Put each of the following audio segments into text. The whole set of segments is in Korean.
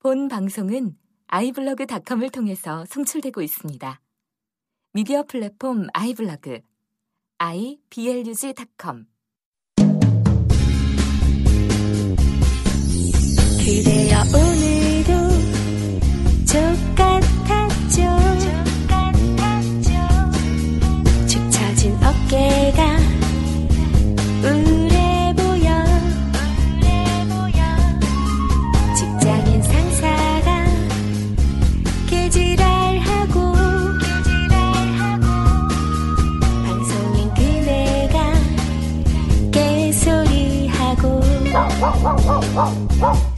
본 방송은 아이블로그닷컴을 통해서 송출되고 있습니다. 미디어 플랫폼 아이블로그 iblog.com 그대여 오늘도 족같았죠. 축 처진 어깨가 Oh, oh, oh, oh.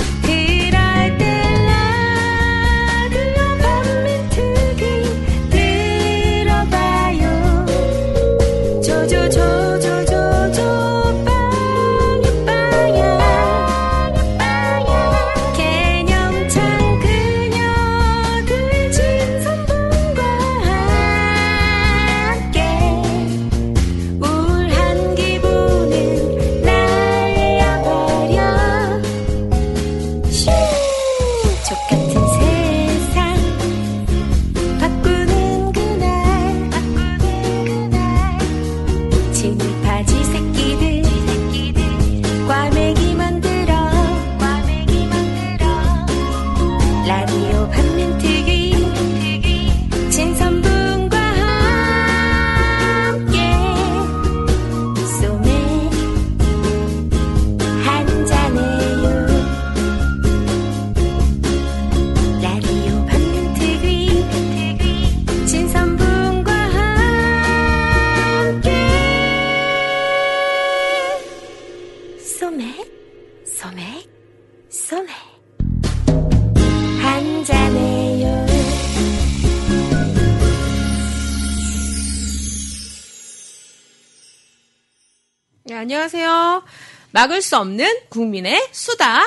안녕하세요. 막을 수 없는 국민의 수다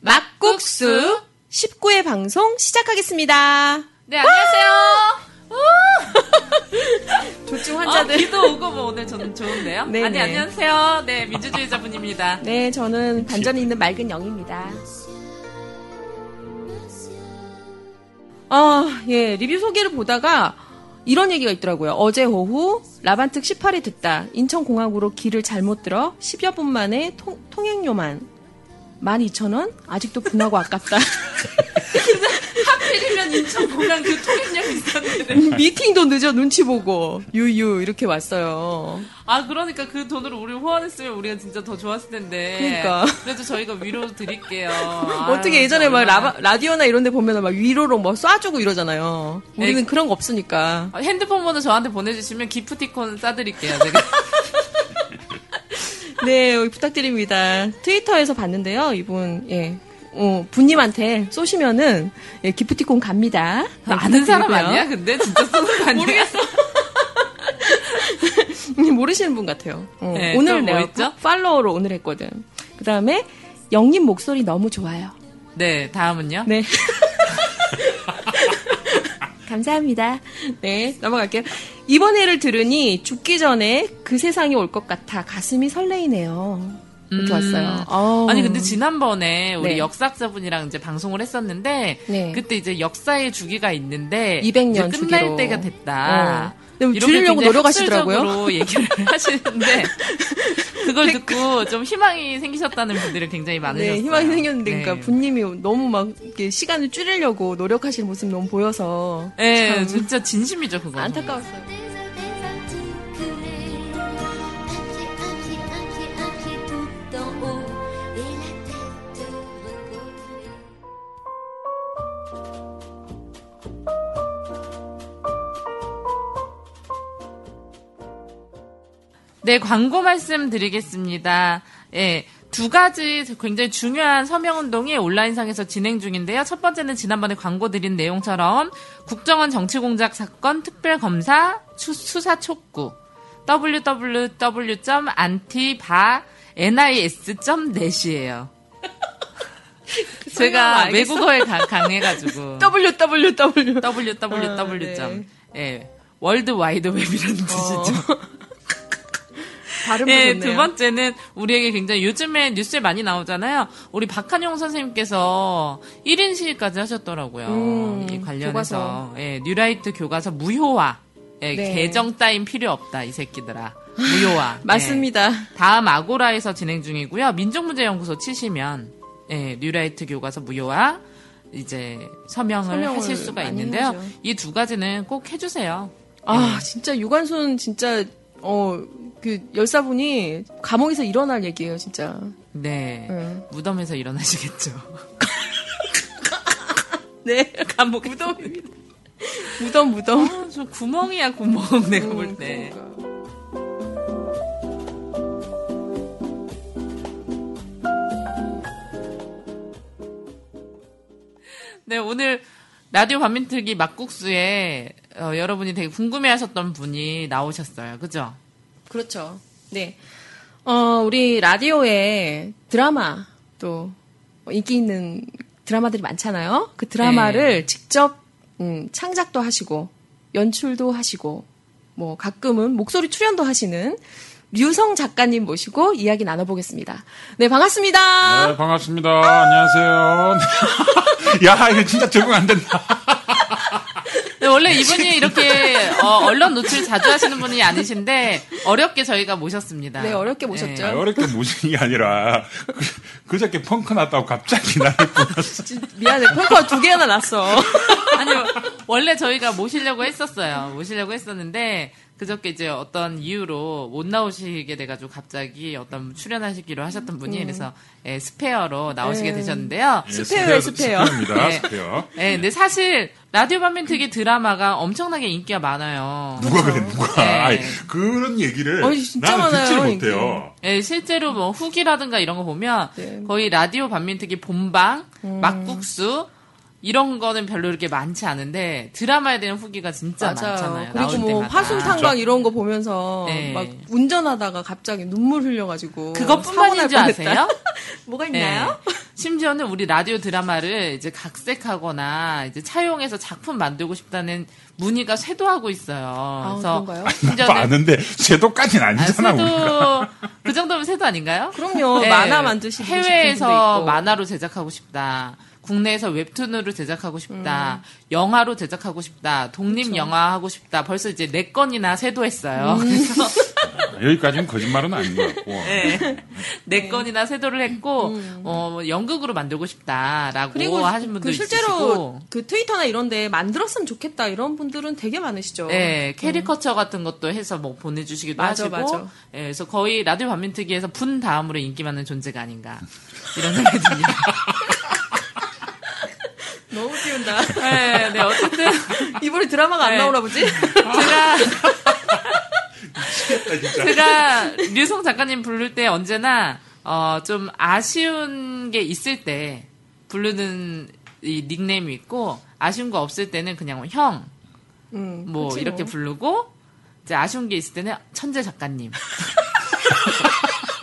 막국수 19회 방송 시작하겠습니다. 네, 안녕하세요. 조증 아, 환자들. 비도 오고 뭐 오늘 저는 좋은데요. 네네. 아니, 안녕하세요. 네, 민주주의자분입니다. 네, 저는 반전이 있는 맑은 영입니다. 아, 예, 리뷰 소개를 보다가 이런 얘기가 있더라고요. 어제 오후 라반특 18회 듣다. 인천공항으로 길을 잘못 들어 10여 분 만에 통, 통행료만 12,000원? 아직도 분하고 아깝다. 하필이면 인천 공항 그 통행력이 있었는데. 미팅도 늦어 눈치 보고 유유 이렇게 왔어요. 아, 그러니까 그 돈으로 우리 후원했으면 우리가 진짜 더 좋았을 텐데. 그러니까. 그래도 저희가 위로 드릴게요. 어떻게 아유, 예전에 막. 라바, 라디오나 이런 데 보면 막 위로로 뭐 쏴주고 이러잖아요. 우리는 네. 그런 거 없으니까. 아, 핸드폰 번호 저한테 보내주시면 기프티콘 싸드릴게요, 제가. 네, 부탁드립니다. 트위터에서 봤는데요, 이분, 예. 어, 분님한테 쏘시면은, 예, 기프티콘 갑니다. 네, 아는 사람. 아니야? 근데 진짜 쓰는 거 아니야? 모르겠어. 모르시는 분 같아요. 어, 네, 오늘 내가 있죠? 팔로워로 오늘 했거든. 그 다음에, 영님 목소리 너무 좋아요. 네, 다음은요? 네. 감사합니다. 네, 넘어갈게요. 이번 회를 들으니 죽기 전에 그 세상이 올 것 같아 가슴이 설레이네요. 음. 왔어요. 어우. 아니 근데 지난번에 우리 네. 역사학자분이랑 이제 방송을 했었는데 네. 그때 이제 역사의 주기가 있는데 200년 이제 끝날 주기로. 때가 됐다. 어. 이렇게 줄이려고 노력하시더라고요. 얘기를 하시는데 그걸 듣고 좀 희망이 생기셨다는 분들이 굉장히 많으셨어요. 네, 희망이 생겼는데, 네. 그러니까 분님이 너무 막 이렇게 시간을 줄이려고 노력하시는 모습이 너무 보여서 네, 참 진짜 진심이죠 그거. 안타까웠어요. 네, 광고 말씀드리겠습니다. 예. 두 가지 굉장히 중요한 서명운동이 온라인상에서 진행 중인데요. 첫 번째는 지난번에 광고 드린 내용처럼 국정원 정치공작 사건 특별검사 추- 수사 촉구 www.antiba.nis.net이에요. 제가 알겠어? 외국어에 가- 강해가지고 www. www. 아, 네. 예. 월드 와이드 웹이라는 뜻이죠. 예, 좋네요. 두 번째는 우리에게 굉장히 요즘에 뉴스에 많이 나오잖아요. 우리 박한용 선생님께서 1인 시위까지 하셨더라고요. 음, 이 관련해서. 예, 뉴라이트 교과서 무효화. 예, 네. 개정 따윈 필요 없다, 이 새끼들아. 무효화. 예. 맞습니다. 다음 아고라에서 진행 중이고요. 민족문제연구소 치시면 예, 뉴라이트 교과서 무효화 이제 서명을, 서명을 하실 수가 있는데요. 이 두 가지는 꼭 해주세요. 아, 진짜 유관순 진짜 어 그 열사분이 감옥에서 일어날 얘기예요, 진짜. 네. 응. 무덤에서 일어나시겠죠. 네. 감옥 무덤. 무덤 무덤. 아, 저 구멍이야 구멍 내가 볼 때. 그러니까. 네 오늘 라디오 반민특위 막국수에 어, 여러분이 되게 궁금해하셨던 분이 나오셨어요. 그죠? 그렇죠. 네. 어, 우리 라디오에 드라마 또 인기 있는 드라마들이 많잖아요. 그 드라마를 직접 음, 창작도 하시고 연출도 하시고 뭐 가끔은 목소리 출연도 하시는 류성 작가님 모시고 이야기 나눠보겠습니다. 네, 반갑습니다. 네, 반갑습니다. 안녕하세요. 야, 이거 진짜 적응 안 된다. 네, 원래 이분이 이렇게 어, 언론 노출 자주 하시는 분이 아니신데 어렵게 저희가 모셨습니다. 네, 어렵게 모셨죠. 아, 어렵게 모시는 게 아니라, 그, 그저께 펑크 났다고 갑자기 나를. 미안해. 펑크가 두 개나 났어. 아니 원래 저희가 모시려고 했었어요. 모시려고 했었는데 그저께 이제 어떤 이유로 못 나오시게 돼가지고 갑자기 어떤 출연하시기로 하셨던 분이 그래서 예, 스페어로 나오시게 음. 되셨는데요. 예, 스페어예요, 스페어. 스페어입니다, 네. 스페어. 예, 근데 사실 라디오 반민특위 드라마가 엄청나게 인기가 많아요. 누가 그래, 누가. 네. 아이, 그런 얘기를 어이, 진짜 나는 듣지를 많아요, 못해요. 예, 실제로 뭐 후기라든가 이런 거 보면 네. 거의 라디오 반민특위 본방, 막국수 이런 거는 별로 이렇게 많지 않은데 드라마에 대한 후기가 진짜 많잖아요. 그리고 뭐 때마다. 파순탄광 이런 거 보면서 네. 막 운전하다가 갑자기 눈물 흘려가지고 그것뿐만인 줄. 아세요? 뭐가 네. 있나요? 심지어는 우리 라디오 드라마를 이제 각색하거나 이제 차용해서 작품 만들고 싶다는 문의가 쇄도하고 있어요. 그래서 그런가요? 심지어는 아는데, 쇄도까지는 아, 아니잖아, 우리가. 쇄도 그 정도면 쇄도 아닌가요? 그럼요. 네. 만화 만드시는 해외에서. 만화로 제작하고 싶다. 국내에서 웹툰으로 제작하고 싶다. 음. 영화로 제작하고 싶다. 독립 영화 하고 싶다. 벌써 이제 네 건이나 쇄도했어요. 음. 그래서 여기까지는 거짓말은 아닌 것 같고. 네. 네 건이나 쇄도를 했고 어, 뭐 연극으로 만들고 싶다라고 음. 그리고 하신 분도 그 실제로 있으시고 그 트위터나 이런데 만들었으면 좋겠다 이런 분들은 되게 많으시죠. 네, 캐리커처 같은 것도 해서 뭐 보내주시기도 맞아, 하시고, 맞아. 예, 그래서 거의 라디오 반민특위에서 분 다음으로 인기 많은 존재가 아닌가 이런 생각이 듭니다. 너무 띄운다. 네, 네, 어쨌든 이번에 드라마가 안 네. 나오나 보지? 제가. 제가 류성 작가님 부를 때 언제나 어, 좀 아쉬운 게 있을 때 부르는 이 닉네임이 있고 아쉬운 거 없을 때는 그냥 형, 음, 뭐 그치 이렇게 뭐. 부르고 이제 아쉬운 게 있을 때는 천재 작가님.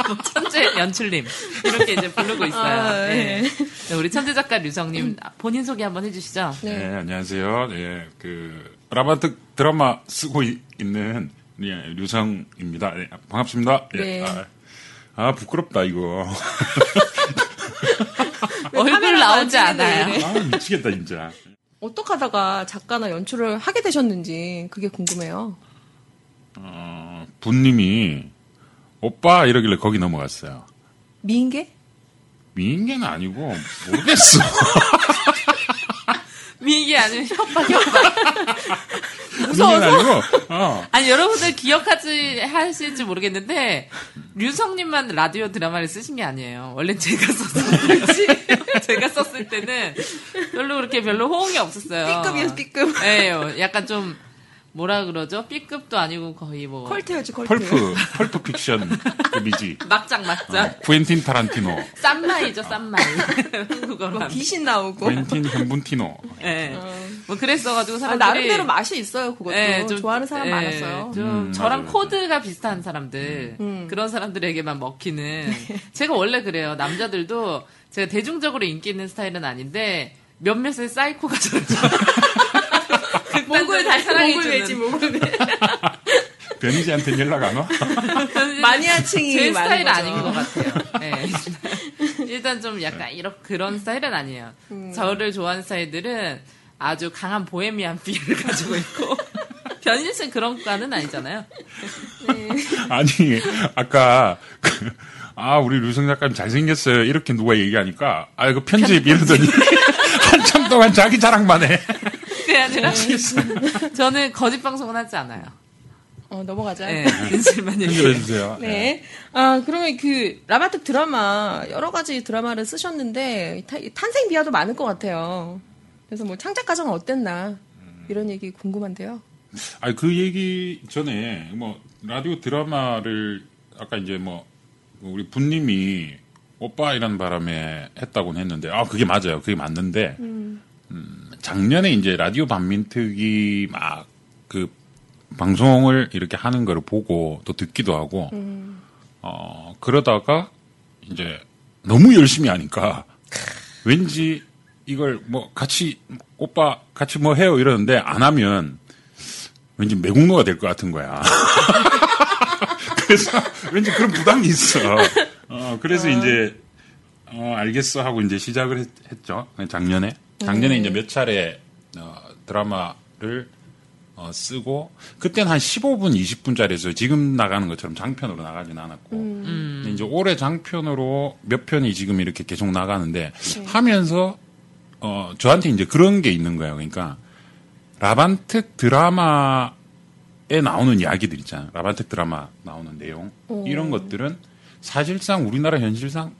뭐 천재 연출님 이렇게 이제 부르고 있어요. 아, 네. 네. 네, 우리 천재 작가 류성님 본인 소개 한번 해주시죠. 네. 네, 안녕하세요. 예, 그, 라바트 드라마 쓰고 이- 있는, 예, 류성입니다. 예, 반갑습니다. 예, 네. 아, 아, 부끄럽다, 이거. 얼굴 나오지 않아요. 아, 미치겠다, 진짜. 어떻게 하다가 작가나 연출을 하게 되셨는지 그게 궁금해요. 어, 분님이, 오빠, 이러길래 거기 넘어갔어요. 미인계? 미인계는 아니고, 모르겠어. 미기 아니면 협박 협박. 미인계는 아니고, 어. 아니 여러분들 기억하지 하실지 모르겠는데 류성님만 라디오 드라마를 쓰신 게 아니에요. 원래 제가 썼을 때 제가 썼을 때는 별로 그렇게 별로 호응이 없었어요. B급이에요, B급. 예, 약간 좀 뭐라 그러죠? B급도 아니고 거의 뭐 컬트였지, 컬트. 펄프, 펄프 픽션 급이지. 막장 막장 쿠엔틴 타란티노, 쌈마이죠 쌈마이 한국어로 뭐. 귀신 나오고. 쿠엔틴 현분티노. 예. 뭐 그랬어가지고 아, 사람들이 나름대로 맛이 있어요, 그것도. 예, 좀- 좋아하는 사람 예, 많았어요. 좀 음, 저랑 맞아요. 코드가 비슷한 사람들 음. 그런 사람들에게만 먹히는 제가 원래 그래요 남자들도 제가 대중적으로 인기 있는 스타일은 아닌데 몇몇의 사이코가 저를 달, 목을 사랑해주는. 매지, 목을 매. 변희재한테 연락 안 와? 마니아층이 제 많은 스타일 거죠. 아닌 것 같아요. 네. 일단 좀 약간 이런 그런 스타일은 아니에요. 음. 저를 좋아하는 스타일들은 아주 강한 보헤미안 필을 가지고 있고 변희재 씨는 그런 과는 아니잖아요. 아니, 아까, 그, 아, 우리 류성 작가님 잘생겼어요. 이렇게 누가 얘기하니까, 아, 이거 편집 이러더니, 한참 동안 자기 자랑만 해. 그게 아니라 저는 거짓 방송은 하지 않아요. 어, 넘어가자. 네, 진실만 얘기해요. 편집해주세요. 네. 아, 그러면 그, 라바특 드라마, 여러 가지 드라마를 쓰셨는데, 타- 탄생 비하도 많을 것 같아요. 그래서 뭐, 창작 과정은 어땠나, 이런 얘기 궁금한데요. 아니, 그 얘기 전에, 뭐, 라디오 드라마를, 아까 이제 뭐, 우리 부님이 오빠이라는 바람에 했다고는 했는데, 아, 그게 맞아요. 그게 맞는데, 음, 작년에 이제 라디오 반민특위 막, 그, 방송을 이렇게 하는 거를 보고 또 듣기도 하고, 어, 그러다가, 이제, 너무 열심히 하니까, 왠지 이걸 뭐 같이, 오빠 같이 뭐 해요 이러는데, 안 하면, 왠지 매국노가 될 것 같은 거야. 그래서 왠지 그런 부담이 있어. 어, 그래서 이제 어, 알겠어 하고 이제 시작을 했, 죠 작년에. 작년에 이제 몇 차례 어, 드라마를 어, 쓰고 그때는 한 15분, 20분짜리에서 지금 나가는 것처럼 장편으로 나가진 않았고 근데 이제 올해 장편으로 몇 편이 지금 이렇게 계속 나가는데 하면서 어, 저한테 이제 그런 게 있는 거예요. 그러니까 라반특 드라마에 나오는 이야기들 있잖아요. 라반특 드라마 나오는 내용. 이런 것들은 사실상 우리나라 현실상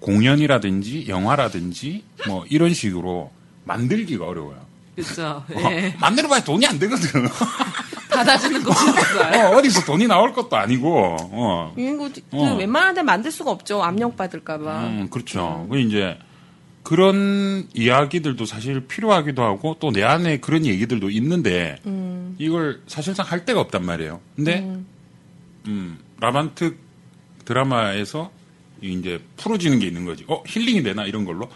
공연이라든지 영화라든지 뭐 이런 식으로 만들기가 어려워요. 그렇죠. 어, 예. 만들어봐야 돈이 안 되거든. 받아주는 곳이 없어요. 어, 어디서 돈이 나올 것도 아니고. 어. 이거 그 어. 웬만한 데 만들 수가 없죠. 압력 받을까봐. 음, 그렇죠. 그 이제 그런 이야기들도 사실 필요하기도 하고 또 내 안에 그런 얘기들도 있는데 이걸 사실상 할 데가 없단 말이에요. 근데 음, 라반특 드라마에서 이제 풀어지는 게 있는 거지. 어 힐링이 되나 이런 걸로.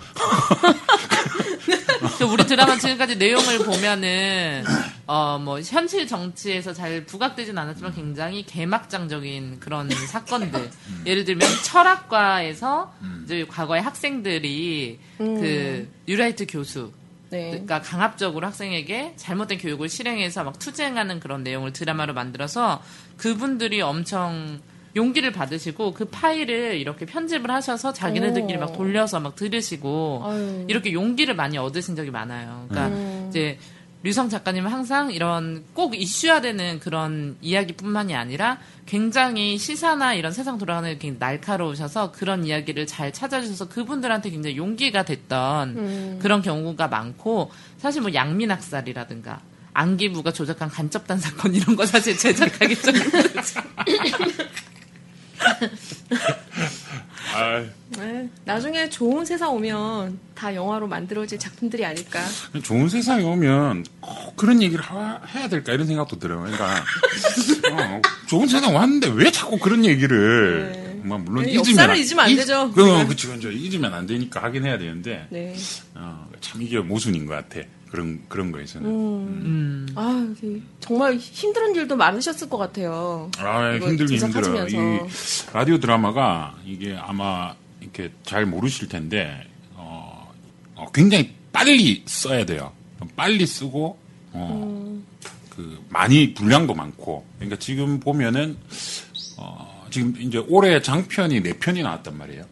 그 우리 드라마 지금까지 내용을 보면은 어 뭐 현실 정치에서 잘 부각되진 않았지만 굉장히 개막장적인 그런 사건들. 예를 들면 철학과에서 이제 과거의 학생들이 그 뉴라이트 교수 네. 그러니까 강압적으로 학생에게 잘못된 교육을 실행해서 막 투쟁하는 그런 내용을 드라마로 만들어서 그분들이 엄청 용기를 받으시고 그 파일을 이렇게 편집을 하셔서 자기네들끼리 오. 막 돌려서 막 들으시고 아유. 이렇게 용기를 많이 얻으신 적이 많아요. 그러니까 음. 이제 류성 작가님은 항상 이런 꼭 이슈화되는 그런 이야기뿐만이 아니라 굉장히 시사나 이런 세상 돌아가는 이렇게 날카로우셔서 그런 이야기를 잘 찾아주셔서 그분들한테 굉장히 용기가 됐던 음. 그런 경우가 많고 사실 뭐 양민학살이라든가 안기부가 조작한 간접단 사건 이런 거 사실 제작하기 좀 아, 네. 나중에 좋은 세상 오면 다 영화로 만들어질 작품들이 아닐까. 좋은 세상에 오면 꼭 그런 얘기를 하- 해야 될까 이런 생각도 들어요. 그러니까 어, 좋은 세상 왔는데 왜 자꾸 그런 얘기를 네. 뭐 물론 네, 잊으면 잊으면 안 잊- 되죠. 그, 우리가. 그치, 그치. 잊으면 안 되니까 하긴 해야 되는데 네. 어, 참 이게 모순인 것 같아. 그런 그런 거에 서는. 음. 아, 이게 정말 힘든 일도 많으셨을 것 같아요. 아, 이거 힘들긴 힘들어요. 이. 라디오 드라마가 이게 아마 이렇게 잘 모르실 텐데, 어, 어, 굉장히 빨리 써야 돼요. 빨리 쓰고, 어, 그, 많이 분량도 많고. 그러니까 지금 보면은, 어, 지금 이제 올해 장편이 네 편이 나왔단 말이에요.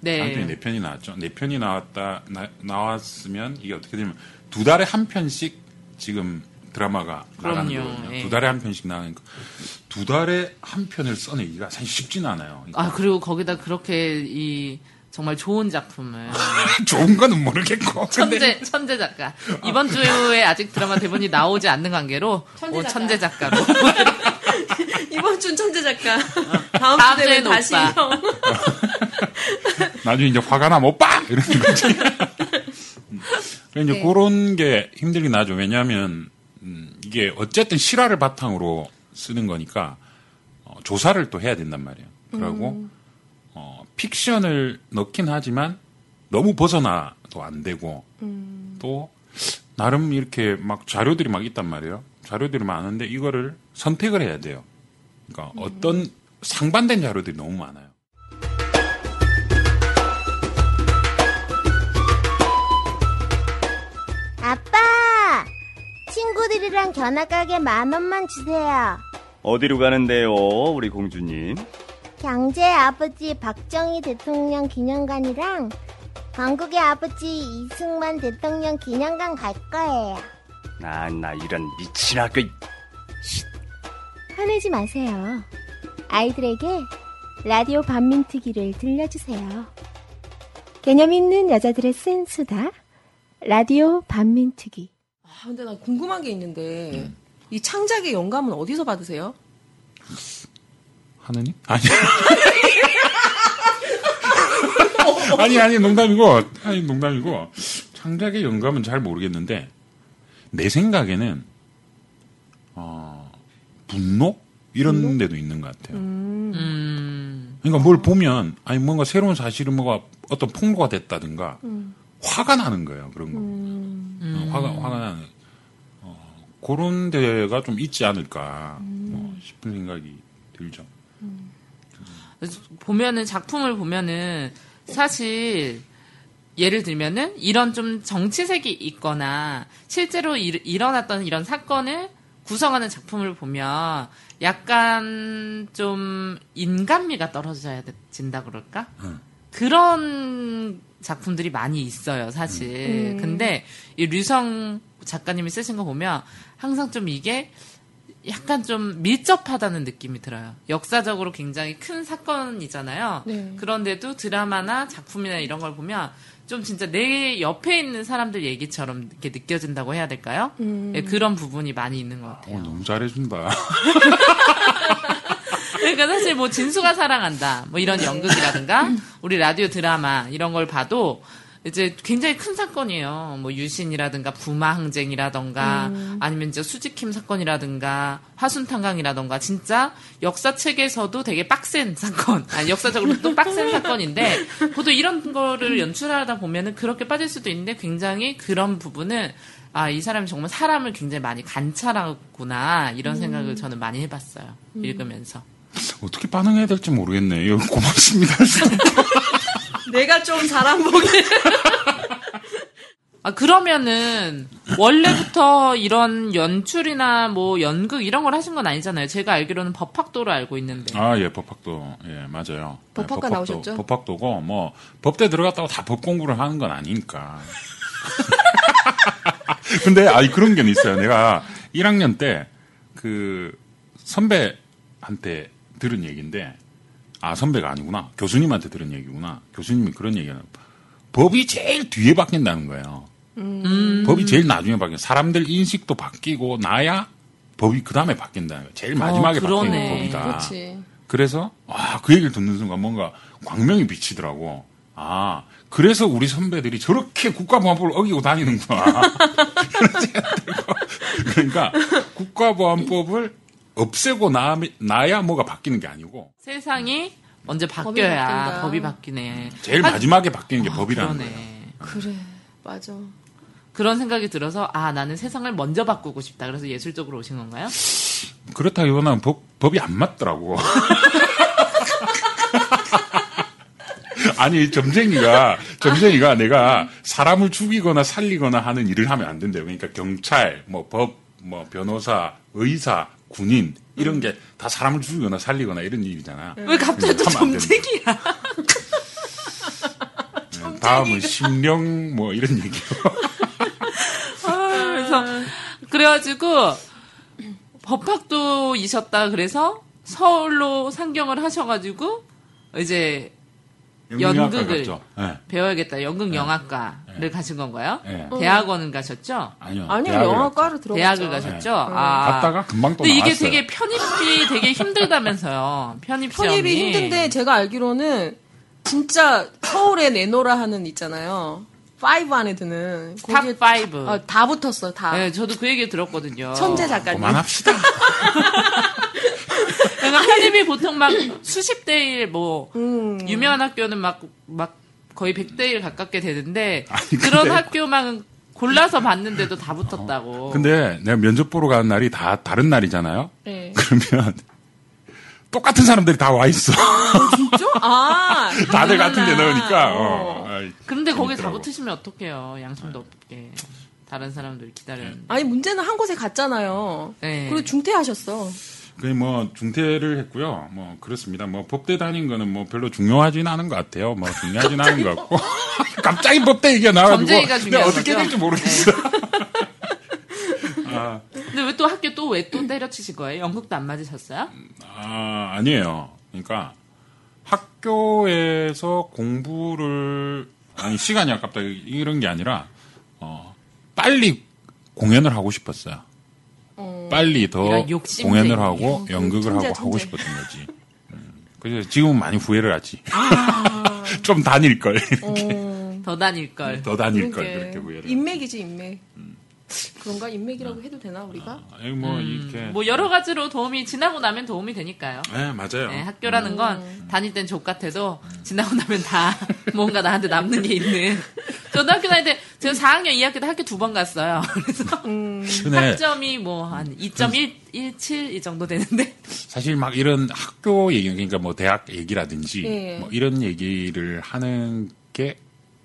네. 장편이 네편이 나왔죠. 네 편이 나왔다, 나, 나왔으면 이게 어떻게 되면 두 달에 한 편씩 지금 드라마가 나가는 그럼요. 거거든요. 예. 두 달에 한 편씩 나가니까 두 달에 한 편을 써내기가 사실 쉽지는 않아요. 그러니까 아 그리고 거기다 그렇게 이 정말 좋은 작품을 좋은 거는 모르겠고. 근데 천재 천재 작가 이번 주에 아직 드라마 대본이 나오지 않는 관계로 천재 오, 작가. 천재 작가로 이번 준 천재 작가. 다음, 다음 주 되면 주에 는 다시 오빠. 형. 나중에 이제 화가 나면 오빠! 이러는 거지. 음. 이제 네. 그런 게 힘들긴 하죠. 왜냐하면 음, 이게 어쨌든 실화를 바탕으로 쓰는 거니까 어, 조사를 또 해야 된단 말이에요. 그리고 어, 픽션을 넣긴 하지만 너무 벗어나도 안 되고 또 나름 이렇게 막 자료들이 막 있단 말이에요. 자료들이 많은데 이거를 선택을 해야 돼요. 그러니까 어떤 상반된 자료들이 너무 많아요. 아빠! 친구들이랑 견학가게 만 원만 주세요. 어디로 가는데요, 우리 공주님? 경제 아버지 박정희 대통령 기념관이랑 건국의 아버지 이승만 대통령 기념관 갈 거예요. 나, 나 이런 미친 학교. 화내지 마세요. 아이들에게 라디오 반민특위를 들려주세요. 개념 있는 여자들의 쓴 수다. 라디오 반민특위. 아, 근데 나 궁금한 게 있는데 이 창작의 영감은 어디서 받으세요? 하느님? 아니. 아니, 아니, 농담이고, 아니, 농담이고, 창작의 영감은 잘 모르겠는데, 내 생각에는, 어, 분노? 이런 데도 있는 것 같아요. 음. 그러니까 뭘 보면, 아니, 뭔가 새로운 사실이 뭐가 어떤 폭로가 됐다든가, 화가 나는 거예요, 그런 거. 어, 화가, 화가 나는, 어, 그런 데가 좀 있지 않을까, 뭐 싶은 생각이 들죠. 보면은 작품을 보면은 사실 예를 들면은 이런 좀 정치색이 있거나 실제로 일, 일어났던 이런 사건을 구성하는 작품을 보면 약간 좀 인간미가 떨어져야 돼- 진다 그럴까? 음. 그런 작품들이 많이 있어요, 사실. 근데 이 류성 작가님이 쓰신 거 보면 항상 좀 이게 약간 좀 밀접하다는 느낌이 들어요. 역사적으로 굉장히 큰 사건이잖아요. 네. 그런데도 드라마나 작품이나 이런 걸 보면 좀 진짜 내 옆에 있는 사람들 얘기처럼 이렇게 느껴진다고 해야 될까요? 예, 그런 부분이 많이 있는 것 같아요. 어, 너무 잘해준다. 그러니까 사실 뭐 진수가 사랑한다 뭐 이런 연극이라든가 우리 라디오 드라마 이런 걸 봐도 이제 굉장히 큰 사건이에요. 뭐 유신이라든가 부마 항쟁이라든가 아니면 이제 수지킴 사건이라든가 화순탄강이라든가 진짜 역사책에서도 되게 빡센 사건, 아니 역사적으로 또 빡센 사건인데 보통 이런 거를 연출하다 보면은 그렇게 빠질 수도 있는데 굉장히 그런 부분은 아, 이 사람이 정말 사람을 굉장히 많이 관찰하구나 이런 생각을 저는 많이 해 봤어요. 읽으면서. 어떻게 반응해야 될지 모르겠네. 요 고맙습니다. 내가 좀 사람 보게. 아, 그러면은, 원래부터 이런 연출이나 뭐 연극 이런 걸 하신 건 아니잖아요. 제가 알기로는 법학도로 알고 있는데. 아, 예, 법학도. 예, 맞아요. 예, 법학과 법학도, 나오셨죠? 법학도고, 뭐, 법대 들어갔다고 다 법 공부를 하는 건 아니니까. 근데, 아니, 그런 게 있어요. 내가 1학년 때, 그, 선배한테 들은 얘기인데, 아, 선배가 아니구나. 교수님한테 들은 얘기구나. 교수님이 그런 얘기하는 법이 제일 뒤에 바뀐다는 거예요. 법이 제일 나중에 바뀌어. 사람들 인식도 바뀌고 나야 법이 그 다음에 바뀐다는 거예요. 제일 마지막에 어, 바뀌는. 법이다. 그렇지. 그래서 아, 그 얘기를 듣는 순간 뭔가 광명이 비치더라고. 아, 그래서 우리 선배들이 저렇게 국가보안법을 어기고 다니는구나. 그러니까 국가보안법을 없애고 나, 나야 뭐가 바뀌는 게 아니고 세상이 먼저 법이 바뀌어야 바뀐다. 법이 바뀌네. 제일 한- 마지막에 바뀌는 게 아, 법이라는 그러네. 거예요. 그래. 맞아. 그런 생각이 들어서 아 나는 세상을 먼저 바꾸고 싶다. 그래서 예술적으로 오신 건가요? 그렇다기보다는 법, 법이 안 맞더라고. 아니 점쟁이가 점쟁이가 내가 사람을 죽이거나 살리거나 하는 일을 하면 안 된대요. 그러니까 경찰, 뭐 법, 뭐 변호사, 의사, 군인 이런 게 다 사람을 죽이거나 살리거나 이런 일이잖아. 왜 갑자기 또. 점쟁이야? 네, 다음은 심령 뭐 이런 얘기요. 그래서 그래가지고 법학도이셨다 그래서 서울로 상경을 하셔가지고 이제 연극을 갔죠. 네. 배워야겠다. 연극 영화과를 가신 건가요? 네. 대학원은 가셨죠? 아니요. 아니요, 영화과로 들어갔죠. 대학을 가셨죠? 아. 갔다가 금방 또 근데 이게 나왔어요. 되게 편입이 되게 힘들다면서요. 편입 시험이. 편입이 힘든데 제가 알기로는 진짜 서울에 내노라 하는 있잖아요. 5 안에 드는 탑 거기에 5. 아, 다 붙었어요. 다. 네, 저도 그 얘기 들었거든요. 천재 작가님. 그만합시다. 그러니까 편입이 보통 막 수십 대 일, 뭐, 음. 유명한 학교는 막, 막 거의 100대 일 가깝게 되는데, 아니, 그런 근데- 학교만 골라서 봤는데도 다 붙었다고. 근데 내가 면접 보러 가는 날이 다 다른 날이잖아요. 네. 그러면 똑같은 사람들이 다 와 있어. 진짜? 아, 다들 같은 데. 넣으니까. 어. 아이, 그런데 거기 재밌더라고. 잘못하시면 어떡해요. 양심도 없게. 다른 사람들이 기다렸는데. 아니 문제는 한 곳에 갔잖아요. 네. 그리고 중퇴하셨어. 그뭐 중퇴를 했고요. 뭐 그렇습니다. 뭐 법대 다닌 거는 뭐 별로 중요하진 않은 것 같아요. 뭐 중요하진 않은 것 같고 갑자기 법대 얘기가 나와가지고 중요한 어떻게? 될지 모르겠어. 근데 왜 또 학교 또 왜 또 때려치실 거예요? 연극도 안 맞으셨어요? 아 아니에요. 그러니까 학교에서 공부를 아니 시간이 아깝다 이런 게 아니라 어 빨리 공연을 하고 싶었어요. 빨리 더. 공연을 하고 연극을 천재, 하고 하고. 싶었던 거지. 음, 그래서 지금은 많이 후회를 하지. 좀 다닐 걸. 더 다닐 걸. 더 다닐 걸 그러게. 그렇게 후회를. 인맥이지 인맥. 그런가 인맥이라고 해도 되나 우리가? 아니 뭐 이렇게 뭐 여러 가지로 도움이 지나고 나면 도움이 되니까요. 네 맞아요. 네, 학교라는 건 다닐 땐 족 같아도 지나고 나면 다 뭔가 나한테 남는 게 있는. 저도 학교 다닐 때 제가 4학년 2학기 때 학교 두 번 갔어요. 그래서 근데 학점이 뭐 한 2.117 이 정도 되는데 사실 막 이런 학교 얘기 그러니까 뭐 대학 얘기라든지 예. 뭐 이런 얘기를 하는 게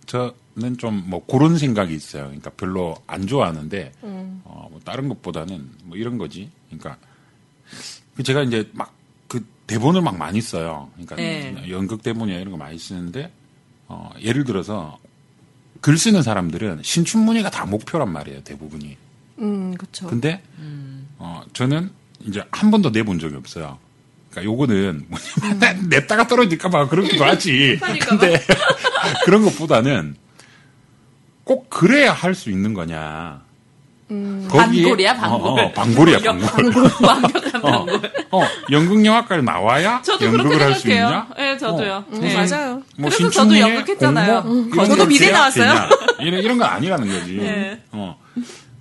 저 는 좀 뭐 그런 생각이 있어요. 그러니까 별로 안 좋아하는데 어, 뭐 다른 것보다는 뭐 이런 거지. 그러니까 그 제가 이제 막 그 대본을 막 많이 써요. 그러니까 네. 연극 대본이나 이런 거 많이 쓰는데 어, 예를 들어서 글 쓰는 사람들은 신춘문예가 다 목표란 말이에요. 대부분이. 음, 그쵸. 근데 어, 저는 이제 한 번도 내본 적이 없어요. 그러니까 요거는 뭐냐면 냈다가 떨어질까 봐 그렇기도 하지. 근데 그런 것보다는 꼭 그래야 할 수 있는 거냐. 거기에- 반골이야, 반골. 어, 어, 반골이야, 반골. 완벽한 어, 방법. 어, 연극영화과를 나와야 저도 연극을 그렇게 할 수. 있냐? 네, 저도요. 음, 네. 맞아요. 뭐 그래서 저도 연극했잖아요. 공모, 이런 저도 거 미대 나왔어요. 이런, 이런 건 아니라는 거지. 네. 어.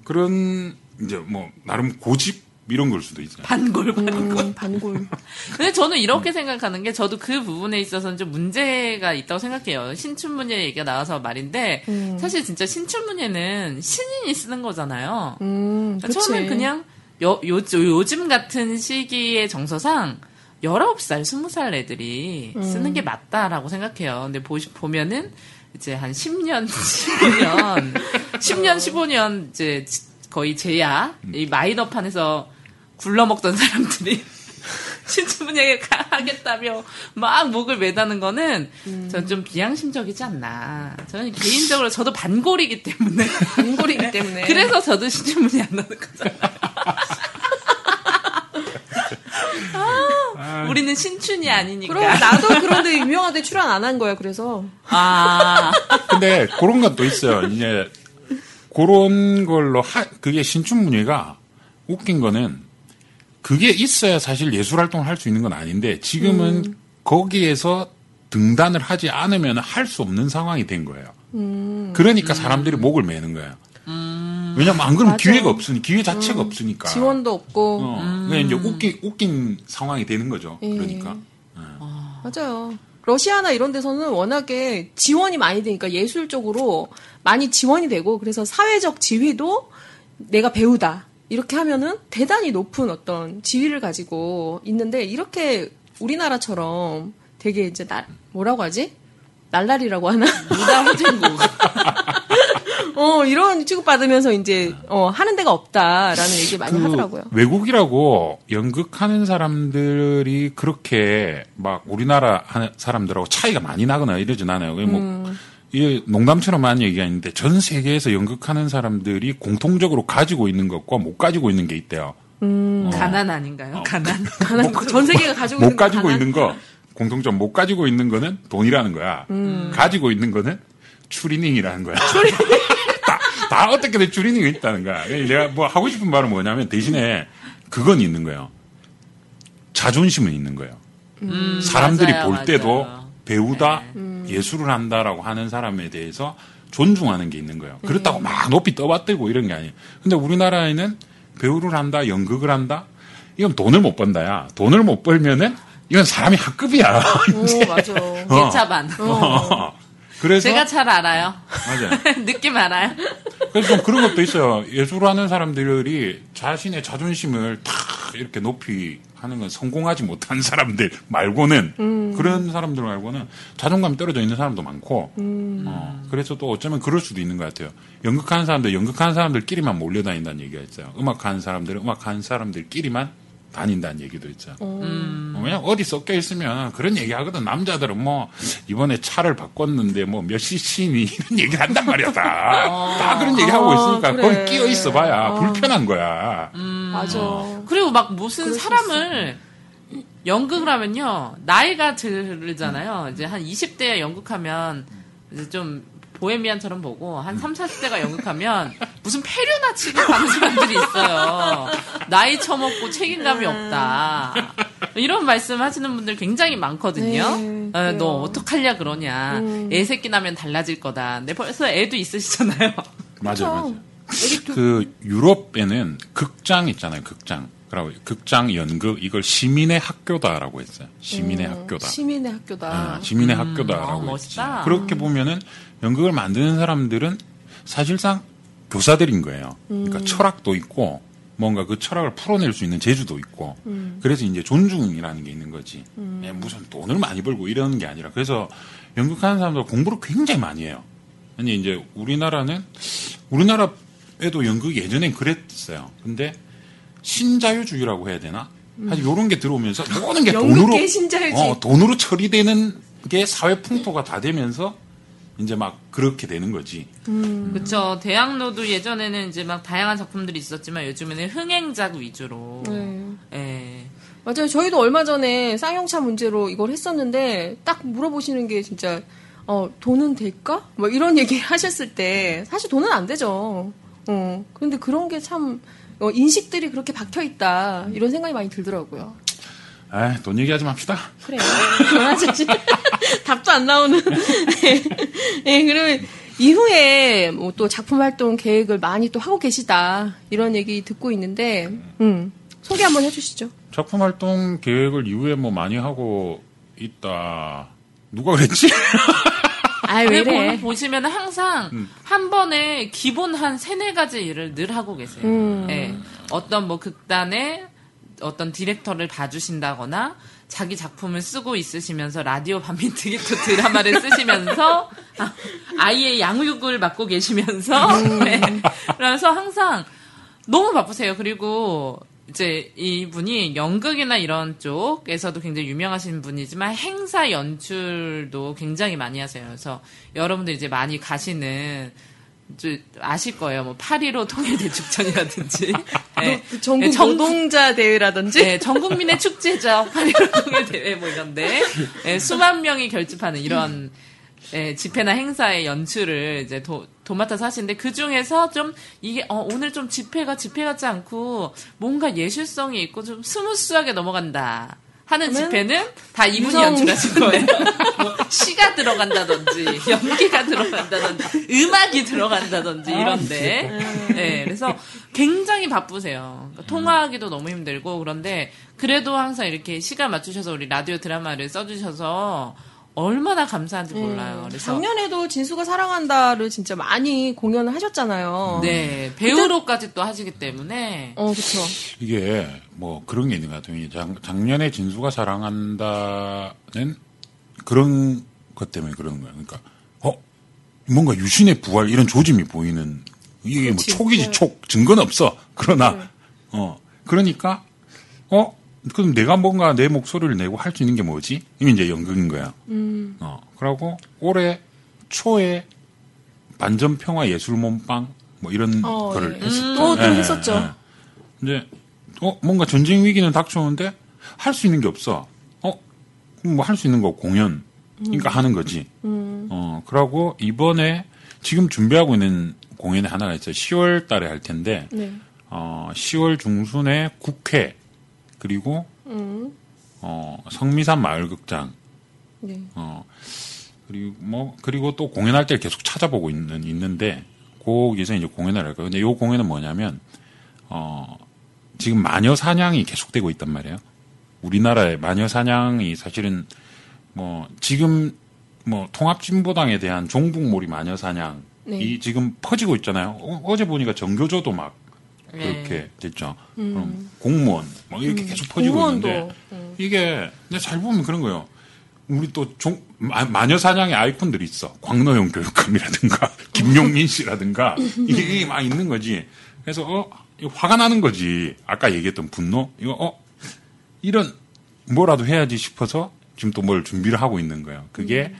그런, 이제 뭐, 나름 고집 이런 걸 수도 있어요. 반골, 반골. 음, 반골. 근데 저는 이렇게 생각하는 게 저도 그 부분에 있어서는 좀 문제가 있다고 생각해요. 신춘문예 얘기가 나와서 말인데 사실 진짜 신춘문예는 신인이 쓰는 거잖아요. 음, 그러니까. 저는 그냥 요, 요, 요즘 같은 시기의 정서상 19살, 20살 애들이 쓰는 게 맞다라고 생각해요. 근데 보시, 보면은 이제 한 10년, 15년, 10년, 15년 이제 거의 제야, 이 마이너판에서 굴러먹던 사람들이 신춘문예 하겠다며 막 목을 매다는 거는 전좀 비양심적이지 않나. 저는 개인적으로 저도 반골이기 때문에 반골이기 때문에. 그래서 저도 신춘문예 안 넣는 거잖아요. 아, 우리는 신춘이 아니니까. 그럼 나도 그런데 유명한데 출연 안 한 거야. 그래서 아, 근데 그런 것도 있어요. 이제 그런 걸로 하, 그게 신춘문예가 웃긴 거는 그게 있어야 사실 예술 활동을 할 수 있는 건 아닌데 지금은 음. 거기에서 등단을 하지 않으면 할 수 없는 상황이 된 거예요. 음. 그러니까 사람들이 목을 매는 거예요. 왜냐면 안 그러면 맞아. 기회가 없으니 기회 자체가 없으니까. 지원도 없고 어, 그냥 이제 웃긴 웃긴 상황이 되는 거죠. 예. 그러니까. 맞아요. 러시아나 이런 데서는 워낙에 지원이 많이 되니까 예술적으로 많이 지원이 되고 그래서 사회적 지위도 내가 배우다 이렇게 하면은 대단히 높은 어떤 지위를 가지고 있는데 이렇게 우리나라처럼 되게 이제 날 뭐라고 하지 날라리라고 하나 무다 호쟁국. 어 이런 취급받으면서 이제 어 하는 데가 없다라는 얘기 많이 그 하더라고요. 외국이라고 연극하는 사람들이 그렇게 막 우리나라 사람들하고 차이가 많이 나거나 이러진 않아요. 뭐 음. 이게 농담처럼 하는 얘기가 있는데 전 세계에서 연극하는 사람들이 공통적으로 가지고 있는 것과 못 가지고 있는 게 있대요. 가난 아닌가요? 가난. 가난 전 세계가 가지고 못 있는 거 가지고 가난? 있는 거 공통점 못 가지고 있는 거는 돈이라는 거야. 음. 가지고 있는 거는 추리닝이라는 거야. 다, 다 어떻게든 추리닝이 있다는 거야. 내가 뭐 하고 싶은 말은 뭐냐면 대신에 그건 있는 거예요. 자존심은 있는 거예요. 사람들이 맞아요, 볼 때도 맞아요. 배우다 네. 예술을 한다라고 하는 사람에 대해서 존중하는 게 있는 거예요. 네. 그렇다고 막 높이 떠받들고 이런 게 아니에요. 근데 우리나라에는 배우를 한다, 연극을 한다, 이건 돈을 못 번다야. 돈을 못 벌면은 이건 사람이 학급이야. 오 맞아. 어. 개차반. 그래서 제가 잘 알아요. 맞아요. 느낌 알아요. 그래서 좀 그런 것도 있어요. 예술하는 사람들이 자신의 자존심을 탁 이렇게 높이 하는 건 성공하지 못한 사람들 말고는 음. 그런 사람들 말고는 자존감이 떨어져 있는 사람도 많고 음. 어, 그래서 또 어쩌면 그럴 수도 있는 것 같아요. 연극하는 사람들 연극하는 사람들끼리만 몰려다닌다는 얘기가 있어요. 음악하는 사람들은 음악하는 사람들끼리만 다닌다는 얘기도 있죠. 어, 왜냐면 어디 섞여 있으면 그런 얘기 하거든. 남자들은 뭐 이번에 차를 바꿨는데 뭐몇 cc니 이런 얘기를 한단 말이야. 다, 다 그런 얘기 하고 있으니까 아, 그래. 거기 끼어 있어 봐야 불편한 거야. 맞아. 그리고 막 무슨 사람을 연극을 하면요 나이가 들잖아요. 이제 한 20대에 연극하면 이제 좀 보헤미안처럼 보고 한 3, 40대가 연극하면 무슨 폐류나 가는 사람들이 있어요. 나이 처먹고 책임감이 없다. 이런 말씀 하시는 분들 굉장히 많거든요. 네, 어, 그래요. 너 어떡하냐 그러냐. 애 새끼 나면 달라질 거다. 근데 벌써 애도 있으시잖아요. 맞아, 맞아. 그 유럽에는 극장 있잖아요. 극장. 극장 연극 이걸 시민의 학교다라고 했어요. 시민의 학교다. 시민의 학교다. 아, 시민의 학교다라고 어, 했지. 멋있다. 그렇게 보면은 연극을 만드는 사람들은 사실상 교사들인 거예요. 그러니까 음. 철학도 있고 뭔가 그 철학을 풀어낼 수 있는 재주도 있고 음. 그래서 이제 존중이라는 게 있는 거지. 예, 무슨 돈을 많이 벌고 이러는 게 아니라 그래서 연극하는 사람들 공부를 굉장히 많이 해요. 아니 이제 우리나라는 우리나라에도 연극이 예전엔 그랬어요. 근데 신자유주의라고 해야 되나? 사실 이런 게 들어오면서 모든 게 돈으로 신자유주의. 어, 돈으로 처리되는 게 사회 풍토가 다 되면서 이제 막 그렇게 되는 거지. 그쵸. 대학로도 예전에는 이제 막 다양한 작품들이 있었지만 요즘에는 흥행작 위주로. 네. 예. 맞아요. 저희도 얼마 전에 쌍용차 문제로 이걸 했었는데 딱 물어보시는 게 진짜 어 돈은 될까? 뭐 이런 얘기 하셨을 때 사실 돈은 안 되죠. 어 근데 그런 게참 어, 인식들이 그렇게 박혀 있다 이런 생각이 많이 들더라고요. 아, 돈 얘기하지 맙시다. 그래요. 그만하지. 답도 안 나오는. 예, 그러면 이후에 뭐 또 작품 활동 계획을 많이 또 하고 계시다 이런 얘기 듣고 있는데, 음 소개 한번 해주시죠. 작품 활동 계획을 이후에 뭐 많이 하고 있다. 누가 그랬지? 아왜 왜 이래? 보시면 항상 음. 한 번에 기본 한 세네 가지 일을 늘 하고 계세요. 음. 예. 어떤 뭐 극단에 어떤 디렉터를 봐주신다거나 자기 작품을 쓰고 있으시면서 라디오 반민특위 또 드라마를 쓰시면서 아, 아이의 양육을 맡고 계시면서 네. 그래서 항상 너무 바쁘세요. 그리고 이제 이분이 연극이나 이런 쪽에서도 굉장히 유명하신 분이지만 행사 연출도 굉장히 많이 하세요. 그래서 여러분들 이제 많이 가시는 아실 거예요. 뭐 8.15 통일대축전이라든지 네. 그 전국 네, 전- 노동자 대회라든지 네, 전 국민의 축제죠. 8.15 통일대회 뭐 이런데 네, 수만 명이 결집하는 이런 예, 집회나 행사의 연출을 이제 도, 도맡아서 하시는데 그 중에서 좀 이게 어, 오늘 좀 집회가 집회 같지 않고 뭔가 예술성이 있고 좀 스무스하게 넘어간다. 하는 집회는 다 이분이 유성- 연출하신 거예요. 뭐 시가 들어간다든지 연기가 들어간다든지 음악이 들어간다든지 이런데. 네, 그래서 굉장히 바쁘세요. 그러니까 통화하기도 너무 힘들고. 그런데 그래도 항상 이렇게 시간 맞추셔서 우리 라디오 드라마를 써주셔서 얼마나 감사한지 몰라요. 그래서 작년에도 진수가 사랑한다를 진짜 많이 공연을 하셨잖아요. 네 배우로까지 또 하시기 때문에 어, 그쵸. 이게 뭐 그런 게 있는 것 같아요. 작, 작년에 진수가 사랑한다는 그런 것 때문에 그런 거예요. 그러니까 어 뭔가 유신의 부활 이런 조짐이 보이는 이게 뭐 그치. 촉이지 네. 촉 증거는 없어. 그러나 어 그러니까 어 그럼 내가 뭔가 내 목소리를 내고 할 수 있는 게 뭐지? 이게 이제 연극인 거야. 음. 어 그러고 올해 초에 반전평화 예술 몸빵 뭐 이런 어, 거를 예. 했었죠. 또, 또 예, 했었죠. 예. 이제 어 뭔가 전쟁 위기는 닥쳐오는데 할 수 있는 게 없어. 어 뭐 할 수 있는 거 공연. 그러니까 하는 거지. 음. 어 그러고 이번에 지금 준비하고 있는 공연이 하나가 있어요. 10월 달에 할 텐데 네. 어 10월 중순에 국회 그리고 음. 어 성미산 마을극장 네. 어 그리고 뭐 그리고 또 공연할 때 계속 찾아보고 있는 있는데 거기서 이제 공연을 할 거예요. 근데 요 공연은 뭐냐면 어 지금 마녀 사냥이 계속되고 있단 말이에요. 우리나라의 마녀 사냥이 사실은 뭐 지금 뭐 통합진보당에 대한 종북몰이 마녀 사냥이 네. 지금 퍼지고 있잖아요. 어, 제 보니까 정교조도 막 네. 그렇게 됐죠. 그럼 공무원 뭐 이렇게 계속 퍼지고 공무원도. 있는데 이게 근데 잘 보면 그런 거예요. 우리 또 종, 마, 마녀 사냥의 아이콘들이 있어. 광노영 교육감이라든가 김용민 씨라든가 이게, 이게 막 있는 거지. 그래서 어 화가 나는 거지. 아까 얘기했던 분노 이거 어 이런 뭐라도 해야지 싶어서 지금 또 뭘 준비를 하고 있는 거예요. 그게